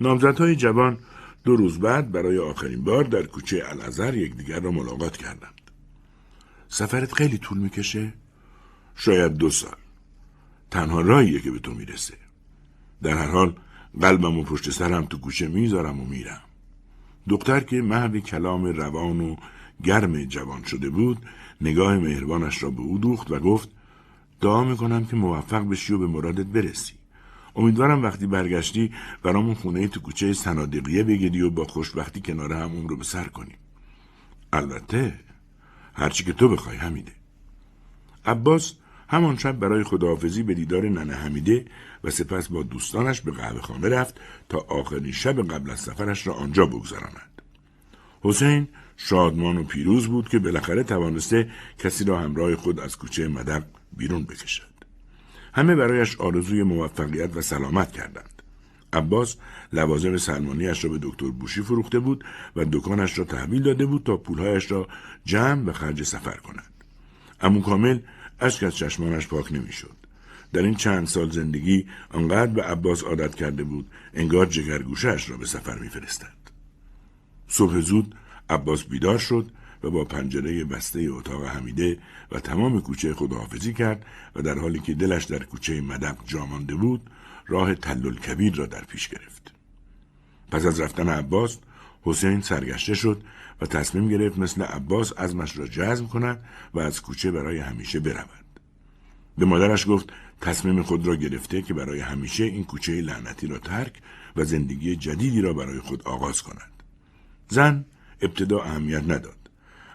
نامزدهای جوان دو روز بعد برای آخرین بار در کوچه الازر یکدیگر را ملاقات کردند. سفرت خیلی طول می‌کشه؟ شاید دو سال. تنها راهیه که به تو می‌رسه. در هر حال قلبم و پشت سرم تو گوشه می‌ذارم و میرم. دختر که محو کلام روان و گرم جوان شده بود نگاه مهربانش را به او دوخت و گفت دعا می‌کنم که موفق بشی و به مرادت برسی. امیدوارم وقتی برگشتی برامون خونه تو کوچه سنادقیه بگیری و با خوشبختی کنار هم اون رو به سر کنیم. البته هرچی که تو بخوای همیده. عباس همان شب برای خداحافظی به دیدار ننه حمیده و سپس با دوستانش به قهوه خانه رفت تا آخرین شب قبل از سفرش را آنجا بگذراند. حسین شادمان و پیروز بود که بالاخره توانسته کسی را همراه خود از کوچه مدق بیرون بکشد. همه برایش آرزوی موفقیت و سلامت کردند. عباس لوازم سلمانیش را به دکتر بوشی فروخته بود و دکانش را تحویل داده بود تا پولهایش را جمع و خرج سفر کند. امو کامل اشک از چشمانش پاک نمی‌شد. در این چند سال زندگی آنقدر به عباس عادت کرده بود انگار جگرگوشهاش را به سفر میفرستد صبح زود عباس بیدار شد و با پنجره بسته اتاق حمیده و تمام کوچه خداحافظی کرد و در حالی که دلش در کوچه مدق جامانده بود راه تلل کبیر را در پیش گرفت. پس از رفتن عباس حسین سرگشته شد و تصمیم گرفت مثل عباس ازمش را جزم کند و از کوچه برای همیشه برود. به مادرش گفت تصمیم خود را گرفته که برای همیشه این کوچه لعنتی را ترک و زندگی جدیدی را برای خود آغاز کند. زن ابتدا اهمیت نداد.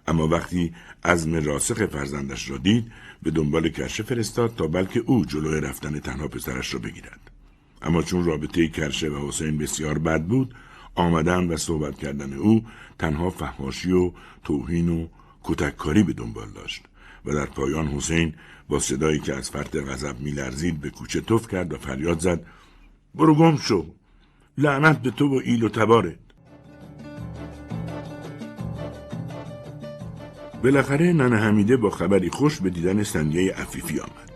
اما وقتی عزم راسخ فرزندش را دید به دنبال کرشه فرستاد تا بلکه او جلوی رفتن تنها پسرش را بگیرد. اما چون رابطه کرشه و حسین بسیار بد بود آمدن و صحبت کردن او تنها فحاشی و توهین و کتککاری به دنبال داشت و در پایان حسین با صدایی که از فرط غضب میلرزید به کوچه تف کرد و فریاد زد برو گم شو لعنت به تو و ایل و تبارت. بالاخره ننه حمیده با خبری خوش به دیدن سنیه عفیفی آمد.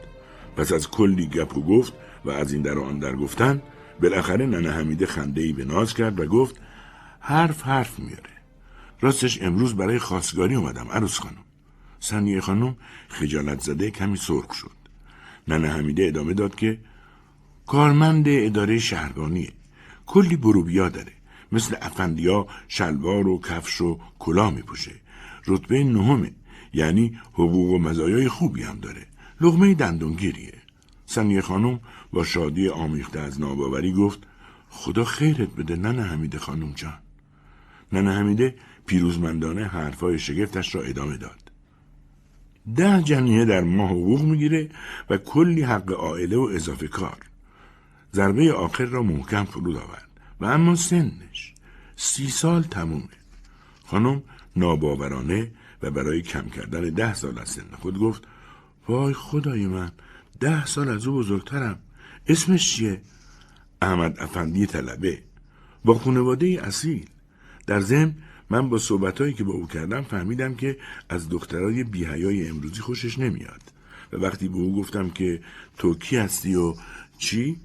پس از کلی گپ و گفت و از این در آن در گفتن بالاخره ننه حمیده خنده ای به ناز کرد و گفت حرف حرف میاره. راستش امروز برای خواستگاری اومدم عروس خانم. سنیه خانم خجالت زده کمی سرخ شد. ننه حمیده ادامه داد که کارمند اداره شهربانیه کلی بروبیا داره. مثل افندیا شلوار و کفش و کلا میپوشه. رتبه نهمه. یعنی حقوق و مزایای خوبی هم داره. لغمه دندونگیریه. سنیه خانم با شادی آمیخته از ناباوری گفت خدا خیرت بده ننه حمیده خانم جان. ننه حمیده پیروزمندانه حرفای شگفتش را ادامه داد. ده جنیه در ماه حقوق می‌گیره و کلی حق عائله و اضافه کار. ضربه آخر را محکم فرود آورد و اما سنش سی سال تمومه. خانم ناباورانه و برای کم کردن ده سال از سن خود گفت وای خدای من ده سال از او بزرگترم. اسمش چیه؟ احمد افندی طلبه. با خانواده اصیل. در ضمن من با صحبتهایی که با او کردم فهمیدم که از دخترای بیهیای امروزی خوشش نمیاد. و وقتی به او گفتم که تو کی هستی و چی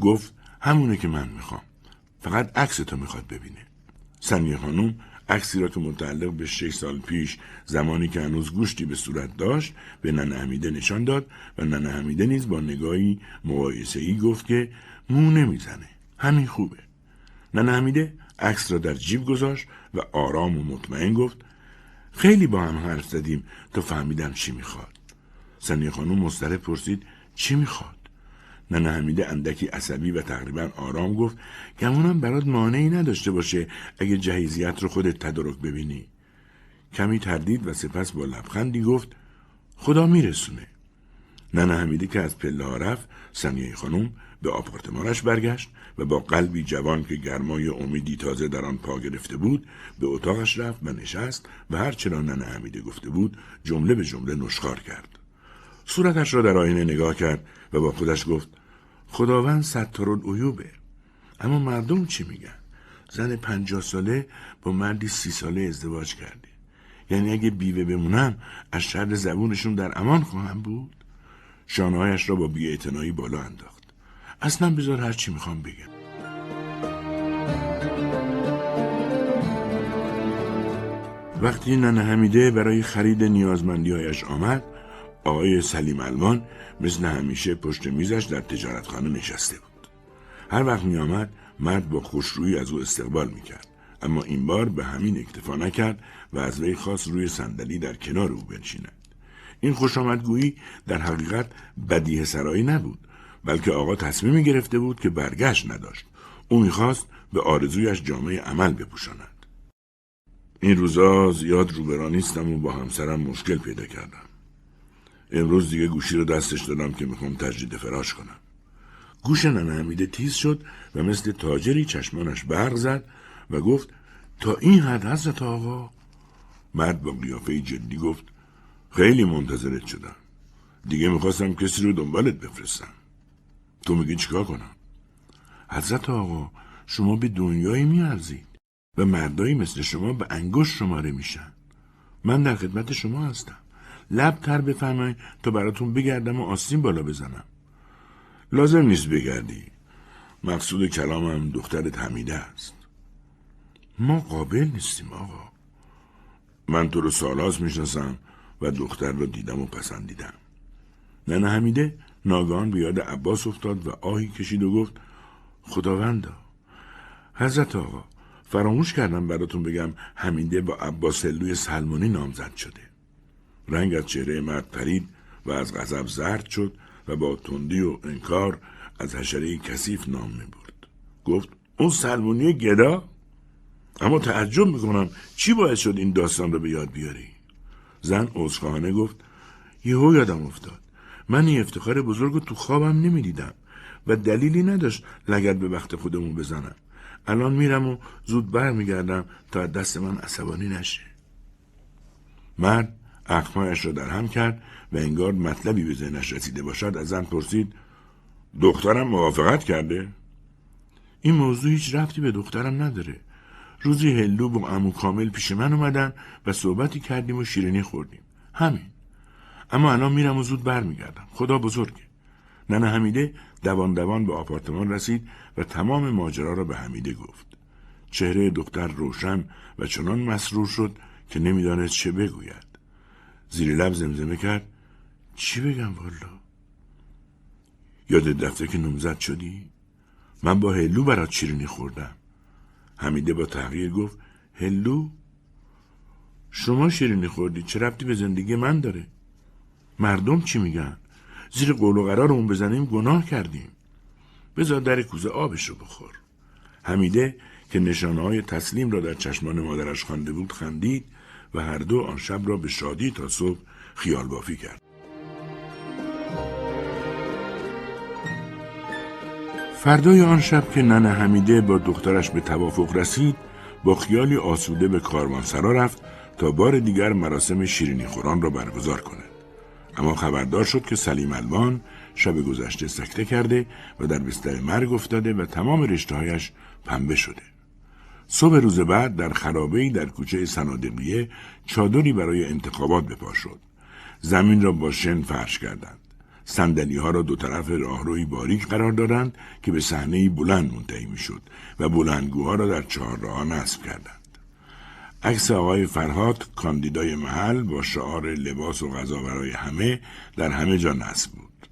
گفت همونه که من می‌خوام. فقط عکس تو می‌خواد ببینه. سنیه خانوم عکسی را که متعلق به شش سال پیش زمانی که هنوز گوشتی به صورت داشت به ننه حمیده نشان داد و ننه حمیده نیز با نگاهی مقایسه ای گفت که مو نمی‌زنه. همین خوبه. ننه حمیده عکس را در جیب گذاشت و آرام و مطمئن گفت خیلی با هم حرف زدیم تا فهمیدم چی می‌خواد. سنی خانم مضطرب پرسید چی می‌خواد؟ ننه حمیده اندکی عصبی و تقریبا آرام گفت گمونم برات مانعی نداشته باشه اگه جهیزیت رو خودت تدارک ببینی. کمی تردید و سپس با لبخندی گفت خدا میرسونه. ننه حمیده که از پله رفت سنیه خانم به آپارتمانش برگشت و با قلبی جوان که گرمای امیدی تازه در آن پا گرفته بود به اتاقش رفت و نشست و هر چرا ننه حمیده گفته بود جمله به جمله نشخار کرد. صورتش را در آینه نگاه کرد و با خودش گفت خداوند ستار عیوبه. اما مردم چی میگن؟ زن پنجاه ساله با مردی سی ساله ازدواج کرده. یعنی اگه بیوه بمونم از شر زبونشون در امان خواهم بود. شانهایش را با بیاعتنایی بالا انداخت. اصلا بذار هر چی می‌خوام بگم. وقتی ننه حمیده برای خرید نیازمندیهایش آمد آقای سلیم المان مثل همیشه پشت میزش در تجارتخانه نشسته بود. هر وقت می آمد مرد با خوشرویی از او استقبال می کرد. اما این بار به همین اکتفا نکرد و از وی خواست روی صندلی در کنار او بنشیند. این خوش آمدگویی در حقیقت بدیه سرایی نبود بلکه آقا تصمیمی گرفته بود که برگشت نداشت. او می‌خواست به آرزویش جامعه عمل بپوشاند. این روزا زیاد روبرا نیستم و با همسرم مشکل پیدا کردم. امروز دیگه گوشی رو دستش دادم که می‌خوام تجدید فراش کنم. گوش ننه حمیده تیز شد و مثل تاجری چشمانش برق زد و گفت تا این حد حضرت آقا؟ مرد با قیافه جدی گفت خیلی منتظرت شدم. دیگه می‌خواستم کسی رو دنبالت بفرستم. تو میگی چیکار کنم؟ حضرت آقا شما به دنیایی میارزید و مردایی مثل شما به انگشت شماره میشن. من در خدمت شما هستم. لب تر بفرمایید تا براتون بگردم و آستین بالا بزنم. لازم نیست بگردی. مقصود کلامم دختر حمیده است. ما قابل نیستیم آقا. من تو رو سالاز می‌شناسم و دختر را دیدم و پسندیدم. ننه حمیده ناگان به یاد عباس افتاد و آهی کشید و گفت خداوندا حضرت آقا فراموش کردم براتون بگم حمیده با عباس هلوی سلمانی نامزد شده. رنگ از چهره مرد پرید و از غضب زرد شد و با تندی و انکار از حشره کثیف نام می برد. گفت اون سلمونی گدا؟ اما تعجب می‌کنم چی باعث شد این داستان رو به یاد بیاری؟ زن عذرخواهانه گفت یهو یادم افتاد من این افتخار بزرگ رو تو خوابم نمی‌دیدم و دلیلی نداشت لگت به وقت خودمون بزنم الان میرم و زود برمیگردم تا دست من عصبانی نشه مرد اخمایش را در هم کرد و انگار مطلبی به ذهنش رسیده باشد از زن پرسید دخترم موافقت کرده؟ این موضوع هیچ رفتی به دخترم نداره. روزی هلو با امو کامل پیش من اومدن و صحبتی کردیم و شیرینی خوردیم. همین. اما الان میرم و زود برمیگردم. خدا بزرگه. ننه حمیده دوان دوان به آپارتمان رسید و تمام ماجرا را به حمیده گفت. چهره دختر روشن و چنان مسرور شد که نمی‌دانست چه بگوید. زیر لب زمزمه کرد. چی بگم والا؟ یاد دفته که نمزد شدی؟ من با هلو برات شیرینی خوردم. حمیده با تغییر گفت هلو؟ شما شیرینی خوردی چه ربطی به زندگی من داره؟ مردم چی میگن؟ زیر قول و قرارمون بزنیم گناه کردیم. بذار در کوزه آبش رو بخور. حمیده که نشانه های تسلیم را در چشمان مادرش خوانده بود خندید. و هر دو آن شب را به شادی تا صبح خیال بافی کرد. فردای آن شب که ننه حمیده با دخترش به توافق رسید با خیالی آسوده به کاروانسرا رفت تا بار دیگر مراسم شیرینی خوران را برگزار کند. اما خبردار شد که سلیم الوان شب گذشته سکته کرده و در بستر مرگ افتاده و تمام رشتههایش پنبه شده. صبح روز بعد در خرابه‌ای در کوچه سنادقیه چادری برای انتخابات بپا شد زمین را با شن فرش کردند سندلی ها را دو طرف راهروی باریک قرار دادند که به صحنه بلند منتهی می‌شد و بلندگوها را در چهار راه نصب کردند. عکس آقای فرهاد کاندیدای محل با شعار لباس و غذا برای همه در همه جا نصب بود.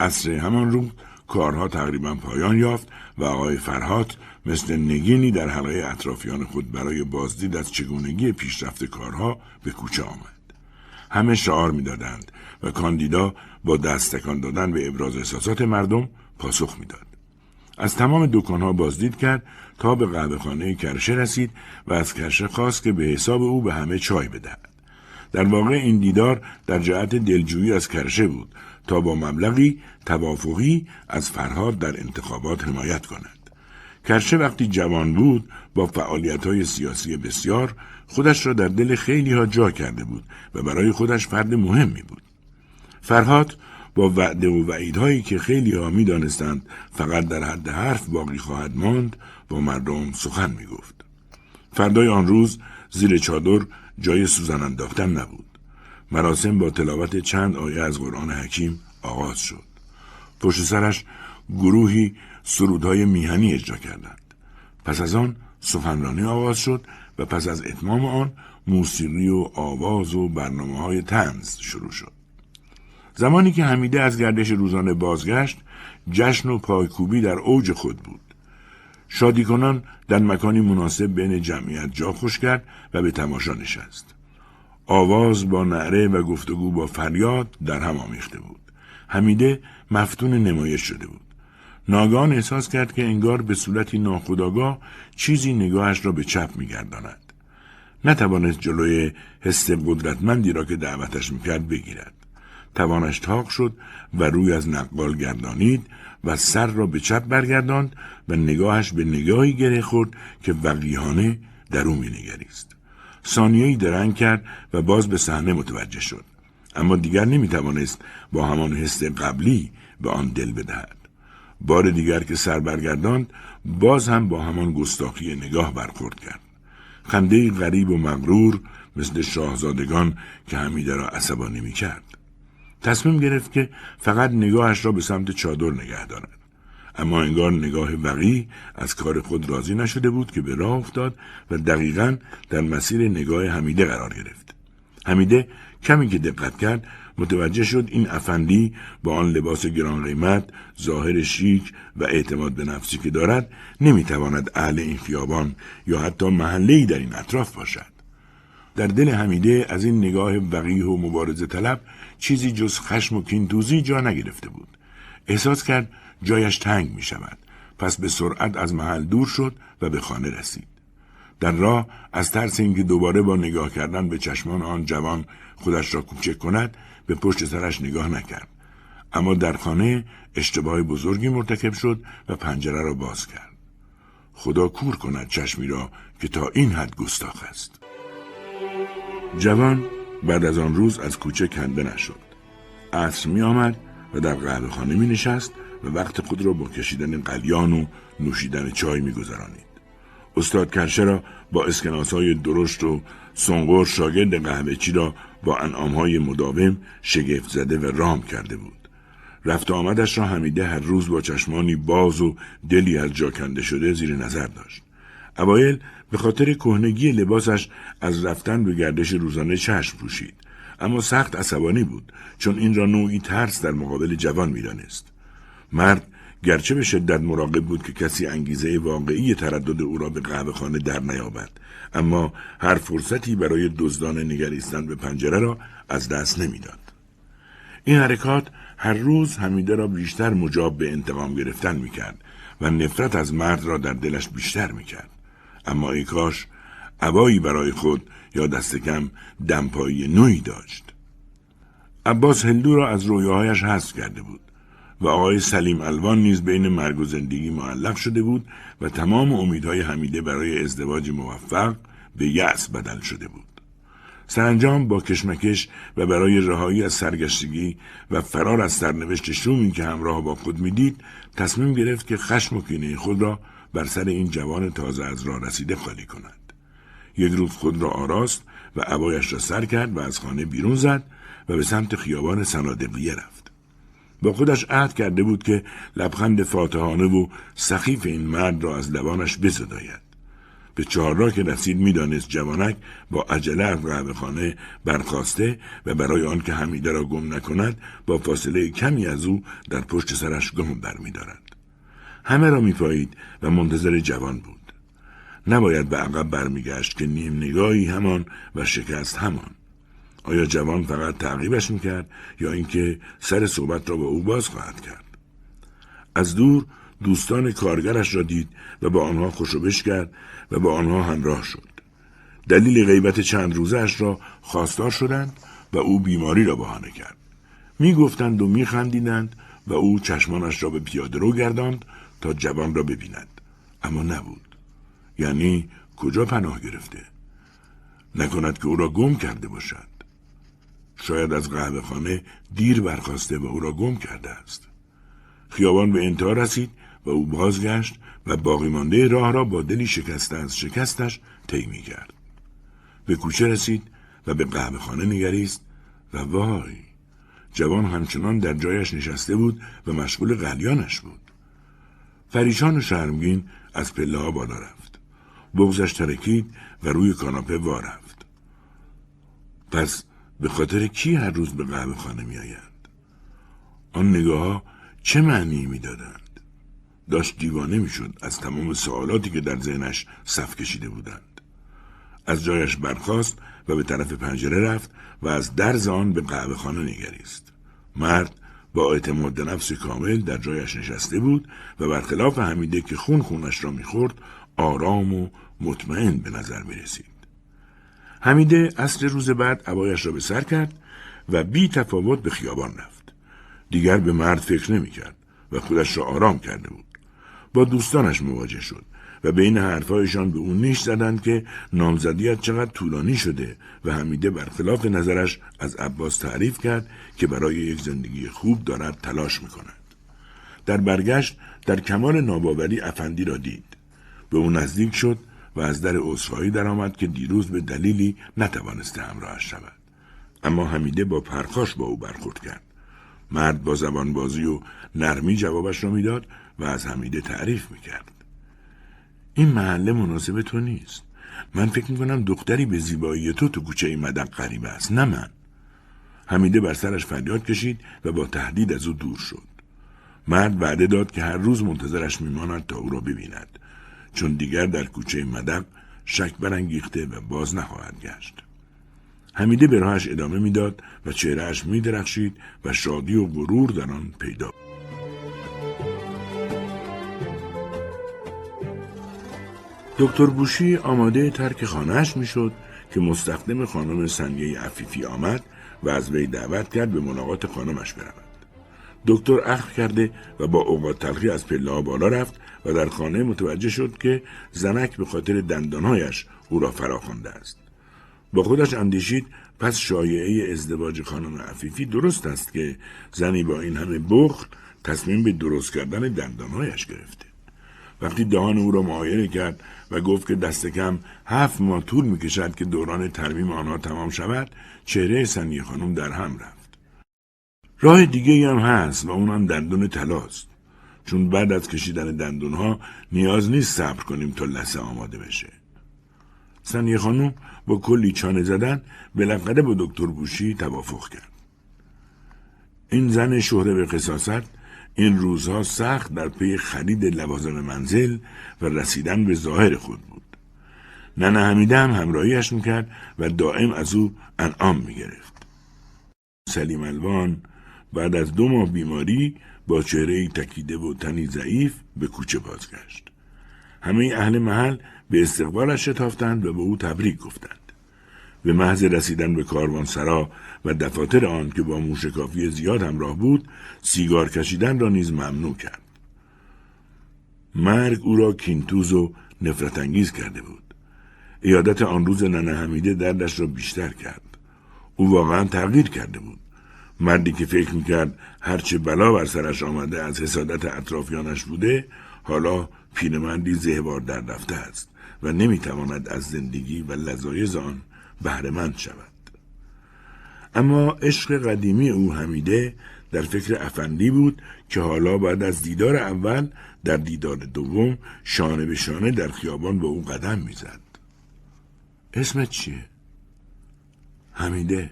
عصر همان روز کارها تقریبا پایان یافت و آقای فرهاد مثل نگینی در حلقه اطرافیان خود برای بازدید از چگونگی پیشرفت کارها به کوچه آمد. همه شعار می‌دادند و کاندیدا با دستکان دادن به ابراز احساسات مردم پاسخ می‌داد. از تمام دکانها بازدید کرد تا به قهوه خانه کرشه رسید و از کرشه خواست که به حساب او به همه چای بدهد. در واقع این دیدار در جهت دلجویی از کرشه بود تا با مبلغی توافقی از فرهاد در انتخابات حمایت کند. کرشه وقتی جوان بود با فعالیت های سیاسی بسیار خودش را در دل خیلی ها جا کرده بود و برای خودش فرد مهمی بود. فرهاد با وعده و وعیدهایی که خیلی ها می دانستند فقط در حد حرف باقی خواهد ماند با مردم سخن می گفت. فردای آن روز زیر چادر جای سوزن انداختن نبود. مراسم با تلاوت چند آیه از قرآن حکیم آغاز شد. پشت سرش گروهی سرودهای میهنی اجرا کردند. پس از آن سخنرانی آغاز شد و پس از اتمام آن موسیقی و آواز و برنامه های تنز شروع شد. زمانی که حمیده از گردش روزانه بازگشت جشن و پایکوبی در اوج خود بود. شادی کنان در مکانی مناسب بین جمعیت جا خوش کرد و به تماشا نشست. آواز با نعره و گفتگو با فریاد در هم آمیخته بود. حمیده مفتون نمایش شده بود. ناگان احساس کرد که انگار به صورتی ناخودآگاه چیزی نگاهش را به چپ میگرداند. نتوانست جلوی حس قدرتمندی را که دعوتش می‌کرد بگیرد. توانش تاق شد و روی از نقبال گردانید و سر را به چپ برگرداند و نگاهش به نگاهی گره خورد که وقیهانه در او مینگریست. ثانیهای درنگ کرد و باز به صحنه متوجه شد. اما دیگر نمی‌توانست با همان حس قبلی به آن دل بدهد. بار دیگر که سر برگرداند باز هم با همان گستاخی نگاه برخورد کرد. خنده غریب و مغرور مثل شاهزادگان که حمیده را عصبانی می کرد. تصمیم گرفت که فقط نگاهش را به سمت چادر نگه دارد. اما انگار نگاه وقی از کار خود راضی نشده بود که به راه افتاد و دقیقا در مسیر نگاه حمیده قرار گرفت. حمیده کمی که دقت کرد متوجه شد این افندی با آن لباس گران قیمت، ظاهر شیک و اعتماد به نفسی که دارد نمی‌تواند اهل این خیابان یا حتی محله در این اطراف باشد. در دل حمیده از این نگاه وقیه و مبارزه طلب چیزی جز خشم و کینتوزی جا نگرفته بود. احساس کرد جایش تنگ می شود. پس به سرعت از محل دور شد و به خانه رسید. در راه از ترس اینکه دوباره با نگاه کردن به چشمان آن جوان خودش را کوچک کند به پشت سرش نگاه نکرد. اما در خانه اشتباه بزرگی مرتکب شد و پنجره را باز کرد. خدا کور کند چشمی را که تا این حد گستاخ است. جوان بعد از آن روز از کوچه کنده نشد. عصر می آمد و در قهوه خانه می نشست و وقت خود را با کشیدن قلیان و نوشیدن چای می گذرانید. استاد کرشه را با های درشت و سنگور شاگرد قهوه چی را با های مداوم شگفت زده و رام کرده بود. رفت آمدش را حمیده هر روز با چشمانی باز و دلی از جا کنده شده زیر نظر داشت. اوایل به خاطر کهنگی لباسش از رفتن به گردش روزانه چشم پوشید اما سخت عصبانی بود چون این را نوعی ترس در مقابل جوان می‌دانست مرد گرچه به شدت مراقب بود که کسی انگیزه واقعی تردد او را به قهوه خانه در نیابد اما هر فرصتی برای دزدان نگریستن به پنجره را از دست نمی‌داد. این حرکات هر روز حمیده را بیشتر مجاب به انتقام گرفتن می‌کرد و نفرت از مرد را در دلش بیشتر می‌کرد. اما ای کاش عبایی برای خود یا دست کم دمپایی نوی داشت. عباس هندو را از رویاهایش حذف کرده بود. و آقای سلیم الوان نیز بین مرگ و زندگی معلق شده بود و تمام امیدهای حمیده برای ازدواج موفق به یأس بدل شده بود. سرانجام با کشمکش و برای رهایی از سرگشتگی و فرار از سرنوشت شومی که همراه با خود می‌دید تصمیم گرفت که خشم و کینه خود را بر سر این جوان تازه از راه رسیده خالی کند. یک روز خود را آراست و عبایش را سر کرد و از خانه بیرون زد و به سمت خیابان سنادقیه رفت. با خودش عهد کرده بود که لبخند فاتحانه و سخیف این مرد را از لبانش بزداید. به را که رسید می‌دانست جوانک با عجله از قهوه خانه برخواسته و برای آنکه حمیده را گم نکند با فاصله کمی از او در پشت سرش گم برمیدارد همه را میپایید و منتظر جوان بود. نباید به عقب برمیگشت که نیم نگاهی همان و شکست همان. آیا جوان فقط تعقیبش می‌کرد یا اینکه سر صحبت را با او باز خواهد کرد؟ از دور دوستان کارگرش را دید و با آنها خوشبش کرد و با آنها همراه شد. دلیل غیبت چند روزش را خواستار شدند و او بیماری را بهانه کرد. می‌گفتند و میخندیدند و او چشمانش را به پیاده رو گرداند تا جوان را ببیند. اما نبود. یعنی کجا پناه گرفته؟ نکند که او را گم کرده باشد. شاید از قهوه خانه دیر برخواسته و او را گم کرده است خیابان به انتها رسید و او بازگشت و باقی مانده راه را با دلی شکسته از شکستش طی کرد. به کوچه رسید و به قهوه خانه نگریست و وای جوان همچنان در جایش نشسته بود و مشغول قلیانش بود. فریشان و شرمگین از پله ها بالا رفت. بغزش ترکید و روی کاناپه وا رفت. پس به خاطر کی هر روز به قهوه خانه می آید؟ آن نگاه چه معنی می دادند؟ داشت دیوانه می شد از تمام سوالاتی که در ذهنش صف کشیده بودند. از جایش برخاست و به طرف پنجره رفت و از درز آن به قهوه خانه نگریست. مرد با اعتماد نفس کامل در جایش نشسته بود و برخلاف حمیده که خون خونش را می‌خورد آرام و مطمئن به نظر می رسید. حمیده اصر روز بعد عبایش را به سر کرد و بی تفاوت به خیابان رفت. دیگر به مرد فکر نمی کرد و خودش را آرام کرده بود. با دوستانش مواجه شد و بین حرفهایشان به اون نیش زدند که نامزدیت چقدر طولانی شده و حمیده برخلاف نظرش از عباس تعریف کرد که برای یک زندگی خوب دارد تلاش می کند. در برگشت در کمال ناباوری افندی را دید. به او نزدیک شد و از در عذرخواهی درآمد که دیروز به دلیلی نتوانسته همراهش شود اما حمیده با پرخاش با او برخورد کرد مرد با زبان بازی و نرمی جوابش را می‌داد و از حمیده تعریف می‌کرد. این محله مناسب تو نیست. من فکر می‌کنم دختری به زیبایی تو تو کوچه این مدق قریب است نه من. حمیده بر سرش فریاد کشید و با تهدید از او دور شد. مرد وعده داد که هر روز منتظرش میماند تا او را ببیند چون دیگر در کوچه مدق شک برانگیخته و باز نخواهد گشت. حمیده به راهش ادامه می‌داد و چهرهش میدرخشید و شادی و غرور در آن پیدا دکتر بوشی آماده ترک خانهش می‌شد که مستخدم خانم سنیه عفیفی آمد و از وی دعوت کرد به ملاقات خانمش برود. دکتر اخر کرده و با اوقات تلخی از پله بالا رفت و در خانه متوجه شد که زنک به خاطر دندانهایش او را فراخوانده است. با خودش اندیشید پس شایعه ازدواج خانم عفیفی درست است که زنی با این همه بخل تصمیم به درست کردن دندانهایش گرفته. وقتی دهان او را معاینه کرد و گفت که دست کم هفت ماه طول می کشد که دوران ترمیم آنها تمام شود چهره سنی خانم در هم رفت. راه دیگه هم هست و اونم دندون تلاست. چون بعد از کشیدن دندونها نیاز نیست صبر کنیم تا لسه آماده بشه. سنی خانم با کلی چانه زدن بالاخره با دکتر بوشی توافق کرد. این زن شهره به قصاصت این روزها سخت در پی خرید لوازم منزل و رسیدن به ظاهر خود بود. ننه حمیده هم همراهیش می‌کرد و دائم از او انعام می‌گرفت. سلیم الوان بعد از دو ماه بیماری با چهره تکیده و تنی ضعیف به کوچه بازگشت. همه اهل محل به استقبالش شتافتند و به او تبریک گفتند. به محض رسیدن به سرا و دفاتر آن که با موشکافی زیاد همراه بود سیگار کشیدن را نیز ممنوع کرد مرگ او را کینتوز و نفرت انگیز کرده بود ایادت آن روز ننه حمیده دردش را بیشتر کرد او واقعا تغییر کرده بود مردی که فکر می‌کرد هرچه بلا بر سرش آمده از حسادت اطرافیانش بوده حالا پیرمردی زهوار در رفته است و نمی‌تواند از زندگی و لذایز آن بهرهمند شود. اما عشق قدیمی او حمیده در فکر افندی بود که حالا بعد از دیدار اول در دیدار دوم شانه به شانه در خیابان با او قدم می‌زد. اسمت چیه؟ حمیده.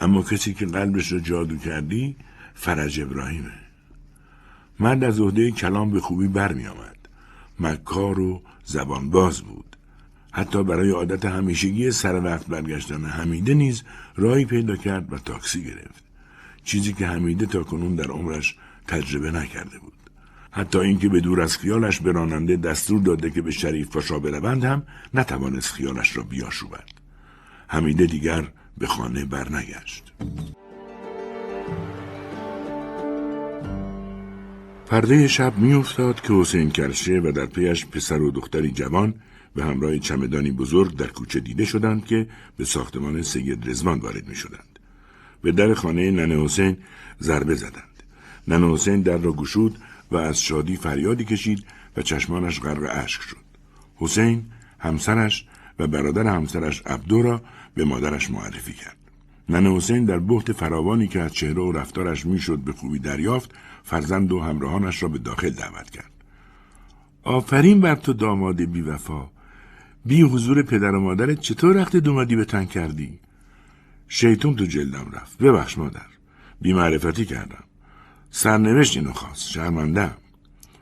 اما کسی که قلبش را جادو کردی فرج ابراهیمه. مرد از عهده کلام به خوبی برمی آمد مکار و زبان باز بود. حتی برای عادت همیشگی سر وقت برگشتن حمیده نیز راهی پیدا کرد و تاکسی گرفت. چیزی که حمیده تا کنون در عمرش تجربه نکرده بود. حتی اینکه به دور از خیالش به راننده دستور داده که به شریف پاشا بروند هم نتوانست خیالش را بیاشوبد. حمیده دیگر به خانه برنگشت پرده شب میافتاد که حسین کرشه و در پیش پسر و دختری جوان به همراه چمدانی بزرگ در کوچه دیده شدند که به ساختمان سید رزوان وارد می شدند. به در خانه ننه حسین ضربه زدند. ننه حسین در را گشود و از شادی فریادی کشید و چشمانش غرق اشک شد. حسین همسرش و برادر همسرش عبدو را به مادرش معرفی کرد. ننه حسین در بحت فراوانی که از چهره و رفتارش می‌شد به خوبی دریافت فرزند و همراهانش را به داخل دعوت کرد. آفرین بر تو داماد بی وفا بی حضور پدر و مادرت چطور وقت دومادی به تن کردی؟ شیطون تو جلدم رفت. ببخش مادر. بی معرفتی کردم. سرنوشت اینو خواست. شرمنده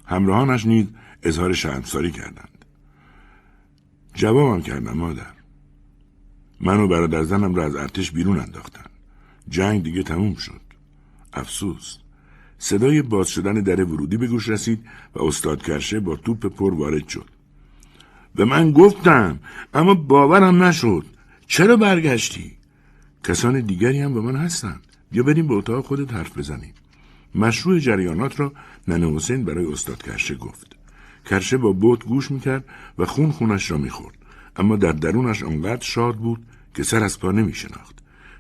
همراهانش نیز اظهار شرمساری کردند. جوابم کردم مادر. من و برادر زنم را از ارتش بیرون انداختن. جنگ دیگه تموم شد. افسوس. صدای باز شدن در ورودی به گوش رسید و استاد کرشه با توپ پر وارد شد. به من گفتم اما باورم نشد. چرا برگشتی؟ کسان دیگری هم به من هستند. بیا بریم به اتاق خودت حرف بزنیم. مشروع جریانات را ننه حسین برای استاد کرشه گفت. کرشه با بوت گوش می‌کرد و خون خونش را می‌خورد. اما در درونش آنقدر شاد بود که سر از پا نمیشناخت.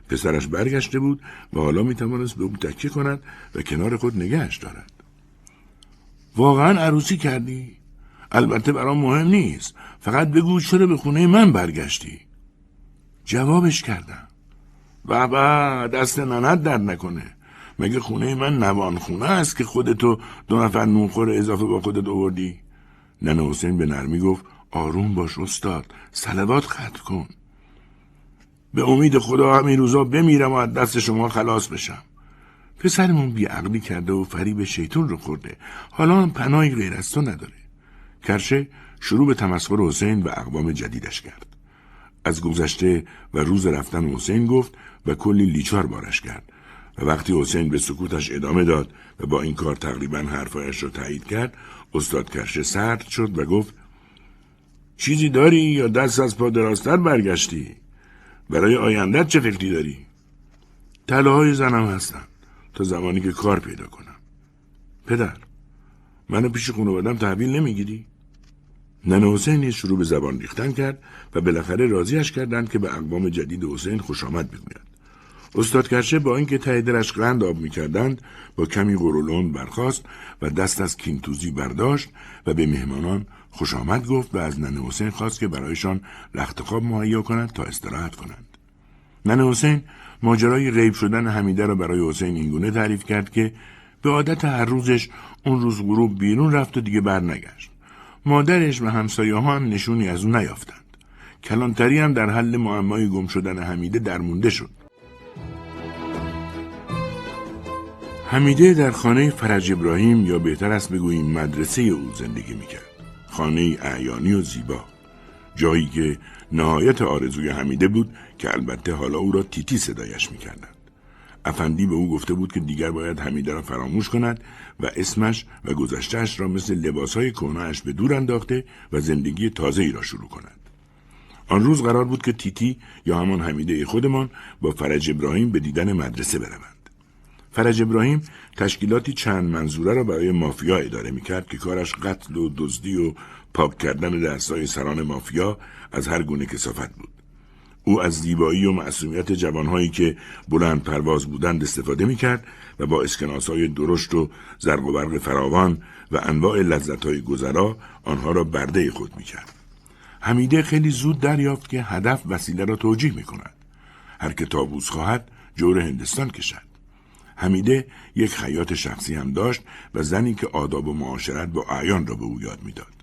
پسرش برگشته بود و حالا می‌توانست به او تکیه کند و کنار خود نگهش دارد. واقعا عروسی کردی؟ البته برام مهم نیست. فقط بگو چرا به خونه من برگشتی؟ جوابش کردم. بابا دست ننت درد نکنه. مگه خونه من نوان خونه است که خودتو دو نفر نونخور اضافه با خودت آوردی؟ ننه حسین به نرمی گفت آروم باش استاد سلوات ختم کن. به امید خدا همین روزا بمیرم و از دست شما خلاص بشم. پسرمون بیعقلی کرده و فریب شیطون رو خورده. حالا هم پناهی غیر از تو نداره. کرشه شروع به تمسخر حسین و اقوام جدیدش کرد. از گذشته و روز رفتن حسین گفت و کلی لیچار بارش کرد. و وقتی حسین به سکوتش ادامه داد و با این کار تقریبا حرفایش را تایید کرد استاد کرشه سرد شد و گفت چیزی داری یا دست از پا دراستر برگشتی؟ برای آیندت چه فکری داری؟ تله های زنم هستن. تا زمانی که کار پیدا کنم. پدر منو پیش خانوادم تحویل نمی‌گیری؟ ننه حسین شروع به زبان ریختن کرد و بالاخره راضیش کردند که به اقوام جدید حسین خوش آمد بگوید. استاد کرشه با اینکه ته دلش قند آب می‌کردند با کمی قرولون برخاست و دست از کینتوزی برداشت و به مهمانان خوش آمد گفت و از ننه حسین خواست که برایشان رخت خواب مهیا کند تا استراحت کنند. ننه حسین ماجرای غیب شدن حمیده را برای حسین اینگونه تعریف کرد که به عادت هر روزش اون روز غروب بیرون رفت و دیگه برنگشت. مادرش و همسایه ها هم نشونی از اون نیافتند. کلانتری هم در حل معمای گم شدن حمیده درمونده شد. حمیده در خانه فرج ابراهیم یا بهتر است بگوییم مدرسه او زندگی می‌کرد. خانه اعیانی و زیبا. جایی که نهایت آرزوی حمیده بود که البته حالا او را تیتی صدایش می‌کردند. افندی به او گفته بود که دیگر باید حمیده را فراموش کند و اسمش و گذشتهش را مثل لباسهای کهنهاش به دور انداخته و زندگی تازه ای را شروع کند. آن روز قرار بود که تیتی یا همان حمیده خودمان با فرج ابراهیم به دیدن مدرسه بروند. فرج ابراهیم تشکیلاتی چند منظوره را برای مافیا اداره می‌کرد که کارش قتل و دزدی و پاک کردن دستای سران مافیا از هر گونه کسافت بود. او از زیبایی و معصومیت جوانهایی که بلند پرواز بودند استفاده می‌کرد و با اسکناسای درشت و زرق و برق فراوان و انواع لذتهای گذرا آنها را برده خود می‌کرد. حمیده خیلی زود دریافت که هدف وسیله را توجیه می کند. هر که تابوز خواهد جور هندستان کشد. حمیده یک خیاط شخصی هم داشت و زنی که آداب و معاشرت با اعیان را به او یاد می‌داد.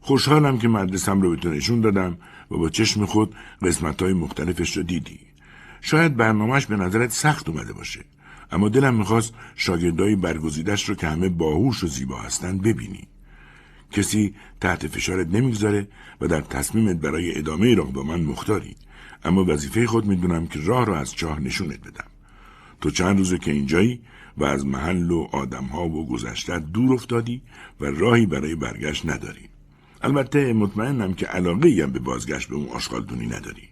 خوشحالم که مدرسم رو تو نشون دادم و با چشم خود قسمت های مختلفش رو دیدی. شاید برنامهش به نظرت سخت اومده باشه. اما دلم می‌خواست شاگردای برگزیدش رو که همه باهوش و زیبا هستند ببینی. کسی تحت فشارت نمی‌گذاره و در تصمیمت برای ادامه راه با من مختاری. اما وظیفه خود می‌دونم که راه را از چاه نشونت بدم. تو چند روزه که اینجایی و از محل و آدمها و گذشته دور افتادی و راهی برای برگشت نداری. البته مطمئنم که علاقه هم به بازگشت به اون آشغالدونی نداری.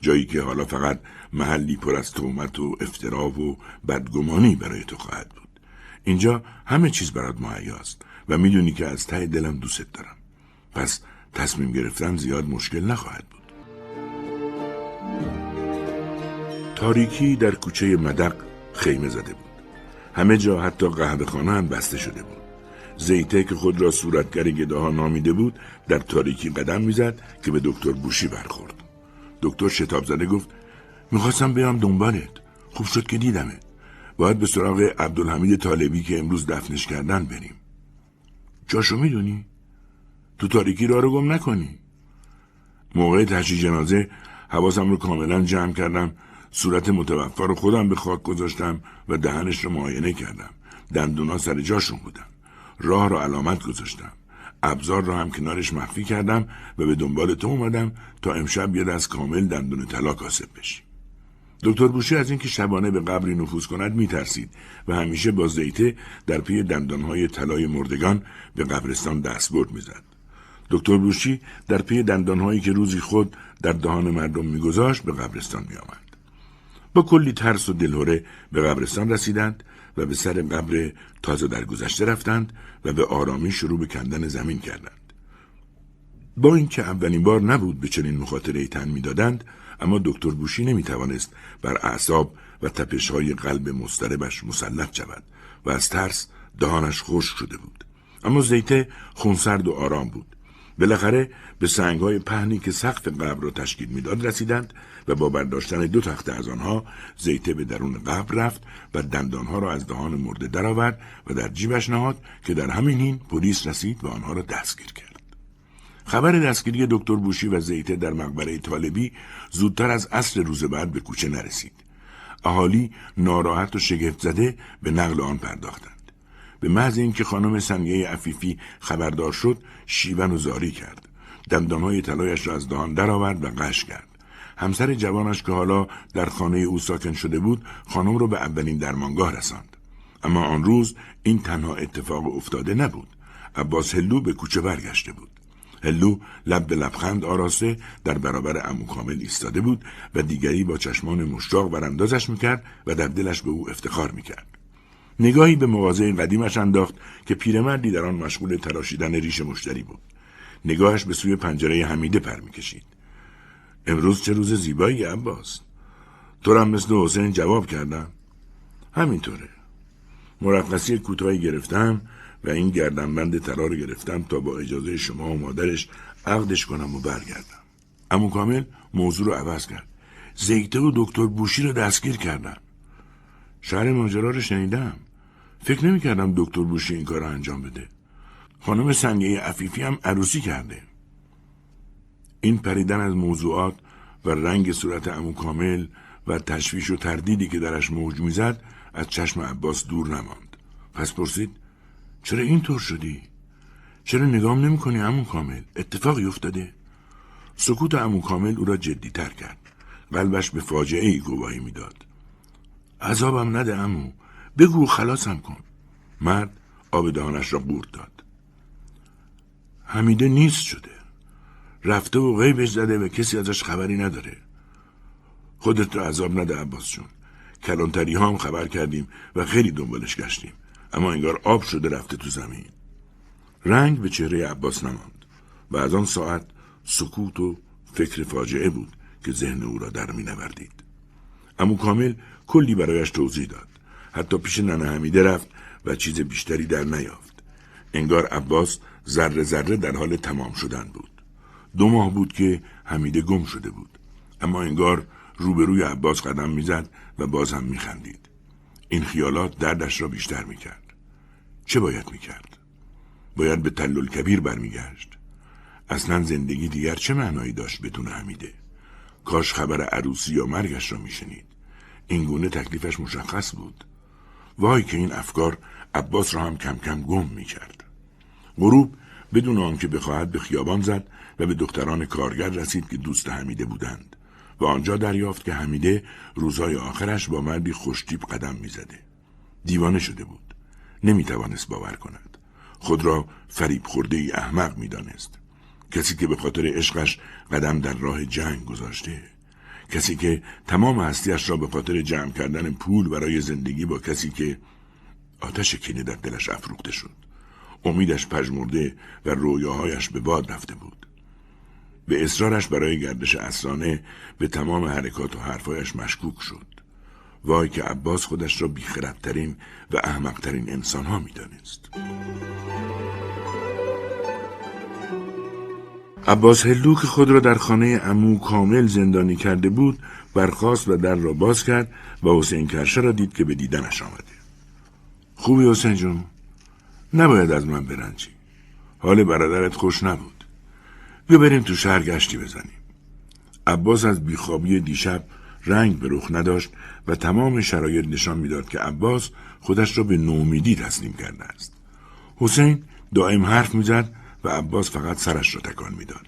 جایی که حالا فقط محلی پر از تومت و افترا و بدگمانی برای تو خواهد بود. اینجا همه چیز برات مهیاست و می‌دونی که از ته دلم دوست دارم. پس تصمیم گرفتم زیاد مشکل نخواهد بود. تاریکی در کوچه مدق خیمه زده بود. همه جا حتی قهوه خانه هم بسته شده بود. زیته که خود را صورتگر گداها نامیده بود در تاریکی قدم می‌زد که به دکتر بوشی برخورد. دکتر شتاب زده گفت می‌خواستم بیام دنبالت. خوب شد که دیدمت. باید به سراغ عبدالحمید طالبی که امروز دفنش کردن بریم. جاشو می‌دونی؟ تو تاریکی را رو گم نکنی. موقع تشییع جنازه حواسم رو کاملا جمع کردم صورت متوفا رو خودم به خاک گذاشتم و دهنش رو معاینه کردم. دندونا سر جاشون بودن. راه رو علامت گذاشتم. ابزار رو هم کنارش مخفی کردم و به دنبال تو اومدم تا امشب یه دست کامل دندون طلا کاسب بشی. دکتر بوشی از اینکه شبانه به قبری نفوذ کند میترسید و همیشه با زیته در پی دندانهای طلای مردگان به قبرستان دستبرد می‌زد. دکتر بوشی در پی دندانهایی که روزی خود در دهان مردم میگذاشت به قبرستان میآمد. با کلی ترس و دلهوره به قبرستان رسیدند و به سر قبر تازه در گذشته رفتند و به آرامی شروع به کندن زمین کردند. با اینکه اولین بار نبود به چنین مخاطره تن می‌دادند اما دکتر بوشی نمی توانست بر اعصاب و تپش های قلب مستربش مسلط شود و از ترس دهانش خشک شده بود اما زیته خونسرد و آرام بود بالاخره به سنگهای پهنی که سقف قبر را تشکیل می‌داد رسیدند و با برداشتن دو تخته از آنها زیته به درون قبر رفت و دندانها را از دهان مرده درآورد و در جیبش نهاد که در همین حین پلیس رسید و آنها را دستگیر کرد. خبر دستگیری دکتر بوشی و زیته در مقبره طالبی زودتر از عصر روز بعد به کوچه نرسید. اهالی ناراحت و شگفت زده به نقل آن پرداختند. به محض اینکه خانم سمیه عفیفی خبردار شد شیون و زاری کرد. دندانهای طلایش را از دهان درآورد و قش کرد. همسر جوانش که حالا در خانه او ساکن شده بود خانم را به اولین درمانگاه رساند. اما آن روز این تنها اتفاق افتاده نبود. عباس هلو به کوچه برگشته بود. هلو لب به لبخند آراسته در برابر امو کامل ایستاده بود و دیگری با چشمان مشتاق براندازش می‌کرد و در دلش به او افتخار می‌کرد. نگاهی به مغازه قدیمش انداخت که پیرمردی در آن مشغول تراشیدن ریش مشتری بود. نگاهش به سوی پنجره حمیده پر می‌کشید. امروز چه روز زیبایی عباس. تو هم مثل حسین جواب کردم. همینطوره. مرخصی کوتاهی گرفتم و این گردنبند طلا رو گرفتم تا با اجازه شما و مادرش عقدش کنم و برگردم. امو کامل موضوع رو عوض کرد. زیگته و دکتر بوشی رو دستگیر کردم. شهر ماجرا رو شنیدم. فکر نمی کردم دکتر بوشی این کار رو انجام بده خانم سنگه عفیفی هم عروسی کرده این پریدن از موضوعات و رنگ صورت امو کامل و تشویش و تردیدی که درش موج می‌زد از چشم عباس دور نماند پس پرسید چرا اینطور شدی؟ چرا نگام نمی کنی امو کامل؟ اتفاقی افتاده؟ سکوت امو کامل او را جدی تر کرد. قلبش به فاجعه ای گواهی می‌داد. عذابم نده امو. بگو خلاصم کن. مرد آب دهانش را قورت داد. حمیده نیست شده. رفته و غیبش زده و کسی ازش خبری نداره. خودت را عذاب نده عباس جون. کلانتری هم خبر کردیم و خیلی دنبالش گشتیم. اما انگار آب شده رفته تو زمین رنگ به چهره عباس نماند و از آن ساعت سکوت و فکر فاجعه بود که ذهن او را در می نوردید. امو کامل کلی برایش توضیح داد حتی پیش ننه حمیده رفت و چیز بیشتری در نیافت. انگار عباس ذره ذره در حال تمام شدن بود. دو ماه بود که حمیده گم شده بود. اما انگار روبروی عباس قدم می‌زد و باز هم میخندید. این خیالات دردش را بیشتر می‌کرد. چه باید می‌کرد؟ باید به تلل کبیر برمیگشت. اصلا زندگی دیگر چه معنایی داشت بدون حمیده؟ کاش خبر عروسی یا مرگش را میشنید. این گونه تکلیفش مشخص بود. وای که این افکار عباس را هم کم کم گم می‌کرد غروب بدون آنکه بخواهد به خیابان زد و به دختران کارگر رسید که دوست حمیده بودند و آنجا دریافت که حمیده روزهای آخرش با مردی خوشتیب قدم می‌زده. دیوانه شده بود. نمی‌توانست باور کند. خود را فریب خورده ای احمق می‌دانست. کسی که به خاطر عشقش قدم در راه جنگ گذاشته. کسی که تمام هستیش را به خاطر جمع کردن پول برای زندگی با کسی که آتش کینه در دلش افروخته شد. امیدش پژمرده و رویاهایش به باد رفته بود. به اصرارش برای گردش اسرانه به تمام حرکات و حرفایش مشکوک شد. وای که عباس خودش را بیخردترین و احمقترین انسان ها می. عباس هلو که خود را در خانه امو کامل زندانی کرده بود برخاست و در را باز کرد و حسین کرشه را دید که به دیدنش آمده. خوبی حسین جون؟ نباید از من برنجی. حال برادرت خوش نبود. بیا بریم تو شهر گشتی بزنیم عباس از بیخوابی دیشب رنگ به رخ نداشت و تمام شرایط نشان می‌داد که عباس خودش را به نومیدی تسلیم کرده است حسین دائم حرف می‌زد و عباس فقط سرش را تکان می‌داد.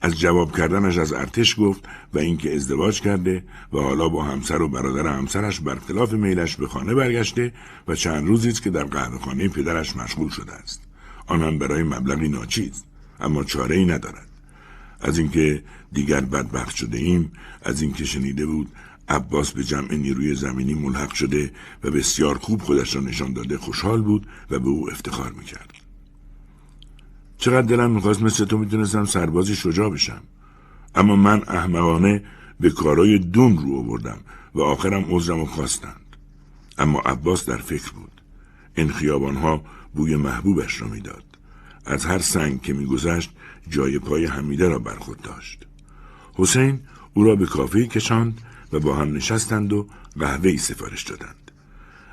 از جواب کردنش از ارتش گفت و اینکه ازدواج کرده و حالا با همسر و برادر همسرش برخلاف میلش به خانه برگشته و چند روزی است که در قهوهخانه پدرش مشغول شده است. آن هم برای مبلغی ناچیز اما چاره ای ندارد. از اینکه دیگر بدبخت شده ایم از اینکه شنیده بود عباس به جمع نیروی زمینی ملحق شده و بسیار خوب خودش را نشان داده خوشحال بود و به او افتخار می‌کرد. چقدر دلم می‌خواست مثل تو می‌تونستم سربازی شجاع بشم. اما من احمقانه به کارای دون رو آوردم و آخرم عذرم خواستند. اما عباس در فکر بود. این خیابانها بوی محبوبش را می‌داد. از هر سنگ که میگذشت جای پای حمیده را برخود داشت. حسین او را به کافه کشاند و با هم نشستند و قهوه سفارش دادند.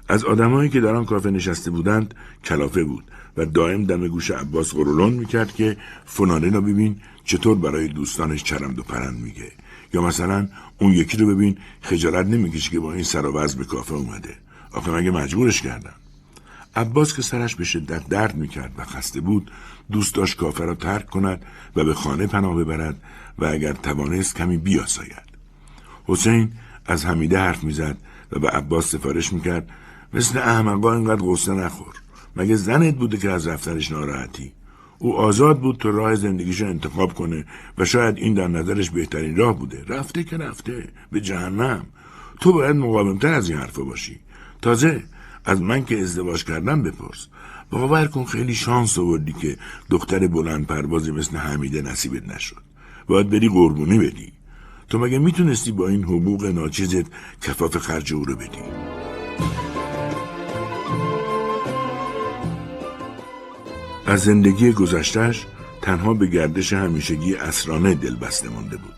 از آدمایی که در آن کافه نشسته بودند کلافه بود. و دائم دم گوش عباس قرولون می‌کرد که فلانه را ببین چطور برای دوستانش چرند و پرند میگه. یا مثلا اون یکی رو ببین خجالت نمی‌کشه که با این سر و به کافه اومده. آخه مگه مجبورش کردن؟ عباس که سرش به شدت درد می‌کرد و خسته بود دوست داشت کافه را ترک کند و به خانه پناه ببرد و اگر توانست کمی بیاساید. حسین از حمیده حرف می‌زد و به عباس سفارش می‌کرد مثل احمقا اینقدر غصه نخور. مگه زنت بوده که از رفتنش ناراحتی؟ او آزاد بود تو راه زندگیش انتخاب کنه و شاید این در نظرش بهترین راه بوده. رفته که رفته. به جهنم. تو باید مقاومتر از این حرفا باشی. تازه از من که ازدواج کردم بپرس. باور کن خیلی شانس آوردی که دختر بلند پروازی مثل حمیده نصیبت نشد. باید بری قربونی بدی. تو مگه می‌تونستی با این حقوق ناچیزت کفاف خرج او رو بدی؟ از زندگی گذشتش تنها به گردش همیشگی اسرانه دل بسته مانده بود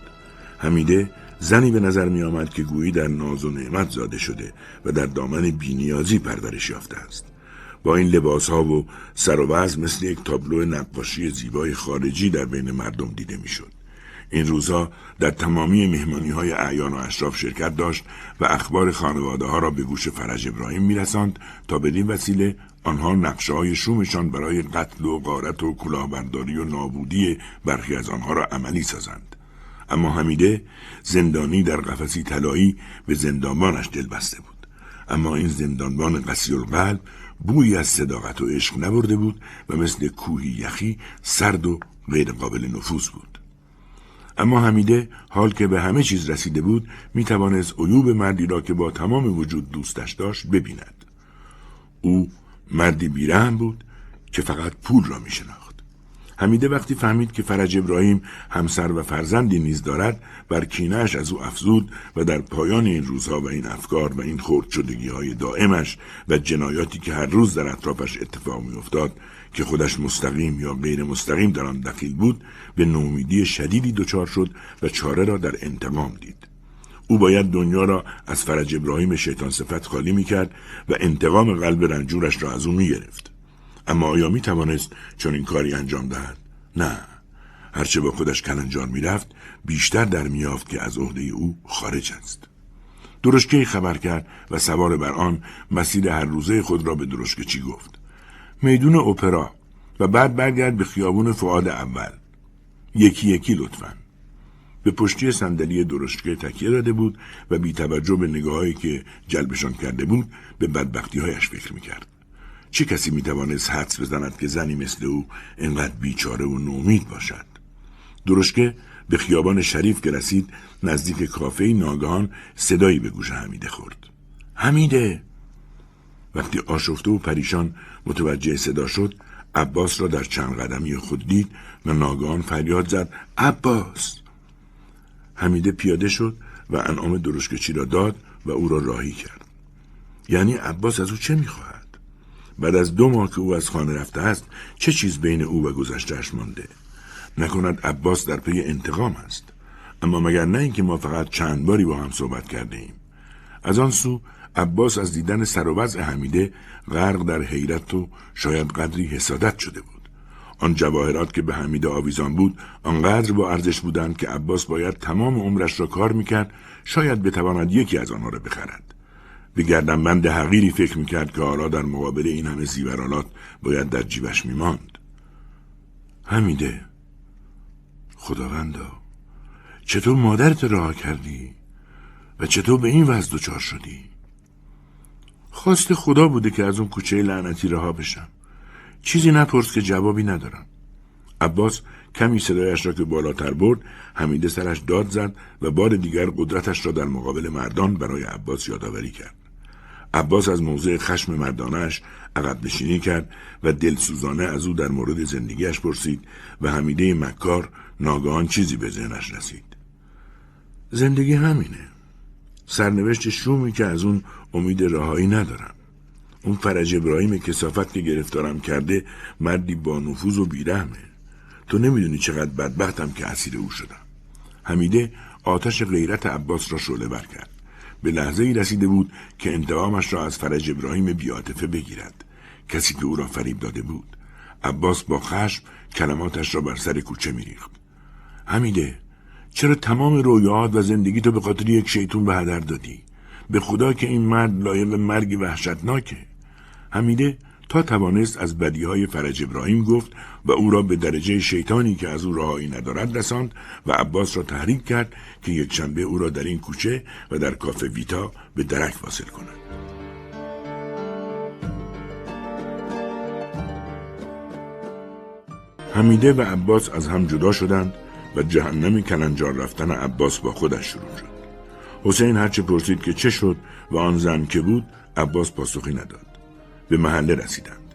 حمیده زنی به نظر می آمد که گویی در ناز و نعمت زاده شده و در دامن بینیازی پرورش یافته است با این لباس ها و سر و مثل یک تابلو نقاشی زیبای خارجی در بین مردم دیده می‌شد. این روزها در تمامی مهمانی های اعیان و اشراف شرکت داشت و اخبار خانواده ها را به گوش فرج ابراهیم میرساند تا بدین وسیله آنها نقشه های شومشان برای قتل و غارت و کلاهبرداری و نابودی برخی از آنها را عملی سازند. اما حمیده زندانی در قفسی طلایی به زندانبانش دل بسته بود. اما این زندانبان قسی القلب بویی از صداقت و عشق نبرده بود و مثل کوهی یخی سرد و غیر قابل نفوذ بود. اما حمیده حال که به همه چیز رسیده بود می توانست عیوب مردی را که با تمام وجود دوستش داشت ببیند. او مردی بیرحم بود که فقط پول را می شناخت. حمیده وقتی فهمید که فرج ابراهیم همسر و فرزندی نیز دارد بر کینش از او افزود و در پایان این روزها و این افکار و این خورد شدگی های دائمش و جنایاتی که هر روز در اطرافش اتفاق می افتاد که خودش مستقیم یا غیر مستقیم در آن دخیل بود به نومیدی شدیدی دچار شد و چاره را در انتقام دید. او باید دنیا را از فرج ابراهیم شیطان صفت خالی می کرد و انتقام قلب رنجورش را از او می گرفت. اما آیا می توانست چون این کاری انجام دهد؟ نه. هرچه با خودش کلنجار می رفت بیشتر در میافت که از عهده او خارج است. درشکه خبر کرد و سوار بر آن مسیر هر روزه خود را به درشکه چی گفت. میدون اپرا و بعد برگرد به خیابون فعاد اول. یکی یکی لطفاً. به پشتی صندلی درشکه تکیه داده بود و بی توجه به نگاهایی که جلبشان کرده بود به بدبختی هایش فکر می‌کرد. چه کسی می‌توانست حدس بزند که زنی مثل او انقدر بیچاره و نومید باشد؟ درشکه به خیابان شریف که رسید نزدیک کافه ناگهان صدایی به گوش حمیده خورد. حمیده! وقتی آشفته و پریشان متوجه صدا شد عباس را در چند قدمی خود دید و ناگهان فریاد زد عباس حمیده پیاده شد و انعام درشکچی را داد و او را راهی کرد. یعنی عباس از او چه می‌خواهد؟ بعد از دو ماه که او از خانه رفته است چه چیز بین او و گذشتهش مانده؟ نکند عباس در پی انتقام است. اما مگر نه اینکه ما فقط چند باری با هم صحبت کرده ایم. از آن سو عباس از دیدن سر و وضع حمیده غرق در حیرت و شاید قدری حسادت شده بود. آن جواهرات که به حمیده آویزان بود آنقدر با ارزش بودند که عباس باید تمام عمرش را کار می‌کرد شاید بتواند یکی از آنها را بخرد. به گردنبند حقیری فکر می‌کرد که حالا در مقابل این همه زیورالات باید در جیبش میماند. حمیده خداوندا چطور مادرت راه کردی و چطور به این وضع دچار شدی؟ خواست خدا بوده که از اون کوچه لعنتی رها بشم. چیزی نپرس که جوابی ندارم. عباس کمی صدایش را که بالاتر برد حمیده سرش داد زد و بار دیگر قدرتش را در مقابل مردان برای عباس یادآوری کرد. عباس از موضع خشم مردانش عقب نشینی کرد و دلسوزانه از او در مورد زندگیش پرسید و حمیده مکار ناگهان چیزی به ذهنش رسید. زندگی همینه. سرنوشت شومی که از اون امید رهایی ندارم. اون فرج ابراهیم کسافت که گرفتارم کرده مردی با نفوذ و بیرحمه. تو نمی‌دونی چقدر بدبختم که اسیر او شدم. حمیده آتش غیرت عباس را شعله بر کرد. به لحظه ای رسیده بود که انتقامش را از فرج ابراهیم بیاتفه بگیرد. کسی که او را فریب داده بود. عباس با خشم کلماتش را بر سر کوچه میریخت. حمیده چرا تمام رویات و زندگی تو به خاطر یک شیطون به هدر دادی؟ به خدا که این مرد لایق مرگ وحشتناکه. حمیده تا توانست از بدیهای فرج ابراهیم گفت و او را به درجه شیطانی که از او راهایی ندارد رساند و عباس را تحریک کرد که یک شنبه او را در این کوچه و در کافه ویتا به درک واصل کند. حمیده و عباس از هم جدا شدند و جهنم کلنجار رفتن عباس با خودش شروع شد. حسین هرچه پرسید که چه شد و آن زن که بود عباس پاسخی نداد. به محله رسیدند.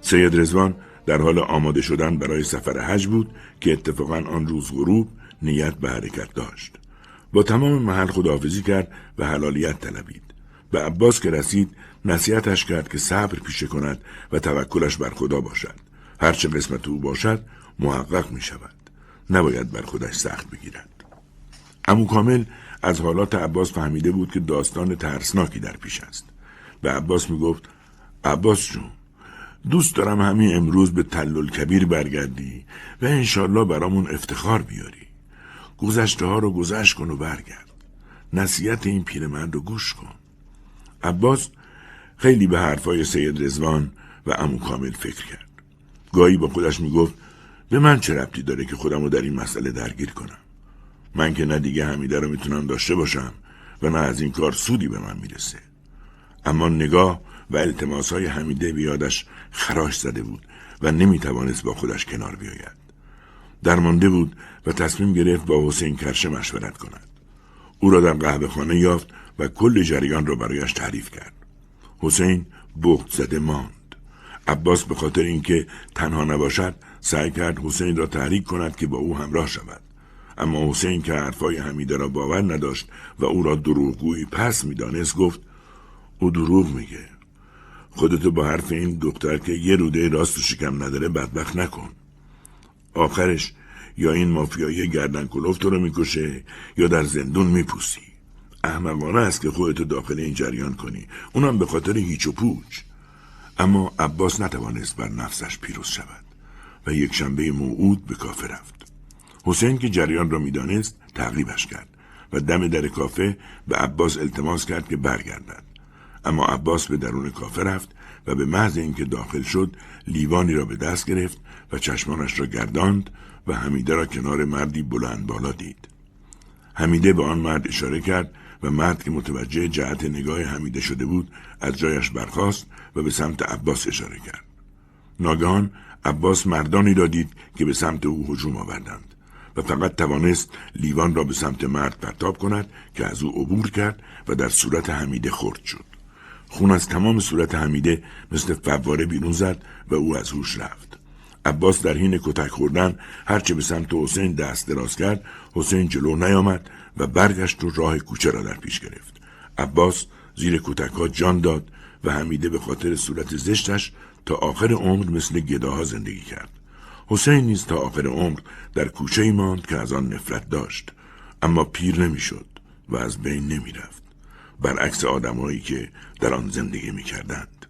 سید رزوان در حال آماده شدن برای سفر حج بود که اتفاقا آن روز غروب نیت به حرکت داشت. با تمام محل خداحافظی کرد و حلالیت طلبید. به عباس که رسید نصیحتش کرد که صبر پیشه کند و توکلش بر خدا باشد. هرچه قسمت او باشد محقق می شود. نباید بر خودش سخت بگیرد. امو کامل از حالات عباس فهمیده بود که داستان ترسناکی در پیش است. به عباس می گفت عباس جون دوست دارم همین امروز به تلل کبیر برگردی و انشالله برامون افتخار بیاری. گذشته ها رو گذشت کن و برگرد. نصیحت این پیرمرد رو گوش کن. عباس خیلی به حرفای سید رزوان و امو کامل فکر کرد. گاهی با خودش می‌گفت به من چه ربطی داره که خودم رو در این مسئله درگیر کنم. من که نه دیگه حمیده رو می‌تونم داشته باشم و نه از این کار سودی به من می‌رسه. اما نگاه و التماس های حمیده بیادش خراش زده بود و نمی‌توانست با خودش کنار بیاید. درمانده بود و تصمیم گرفت با حسین کرشه مشورت کند. او را در قهوه خانه یافت و کل جریان را برایش تعریف کرد. حسین بخت زده ماند. عباس به خاطر اینکه تنها نباشد سعی کرد حسین را تحریک کند که با او همراه شود. اما حسین که حرفای حمیده را باور نداشت و او را دروغگویی پس می‌دانست گفت او دروغ میگه خودتو با حرف این دختر که یه روده راست و شکم نداره بدبخت نکن. آخرش یا این مافیایی گردن کلوف تو رو می‌کشه یا در زندون میپوسی. احمقانه است که خودتو داخل این جریان کنی. اونم به خاطر هیچ و پوچ. اما عباس نتوانست بر نفسش پیروز شود و یک شنبه موعود به کافه رفت. حسین که جریان را می‌دانست تعقیبش کرد و دم در کافه به عباس التماس کرد که برگردد. اما عباس به درون کافه رفت و به محض اینکه داخل شد لیوانی را به دست گرفت و چشمانش را گرداند و حمیده را کنار مردی بلند بالا دید. حمیده به آن مرد اشاره کرد و مرد که متوجه جهت نگاه حمیده شده بود از جایش برخاست و به سمت عباس اشاره کرد. ناگهان عباس مردانی را دید که به سمت او هجوم آوردند و فقط توانست لیوان را به سمت مرد پرتاب کند که از او عبور کرد و در صورت حمیده خرد شد. خون از تمام صورت حمیده مثل فواره بیرون زد و او از هوش رفت. عباس در حین کتک خوردن هرچه به سمت حسین دست دراز کرد حسین جلو نیامد و برگشت و راه کوچه را در پیش گرفت. عباس زیر کتک ها جان داد و حمیده به خاطر صورت زشتش تا آخر عمر مثل گداها زندگی کرد. حسین نیز تا آخر عمر در کوچه ای ماند که از آن نفرت داشت اما پیر نمی‌شد و از بین نمی رفت. برعکس آدمایی که در آن زندگی می کردند.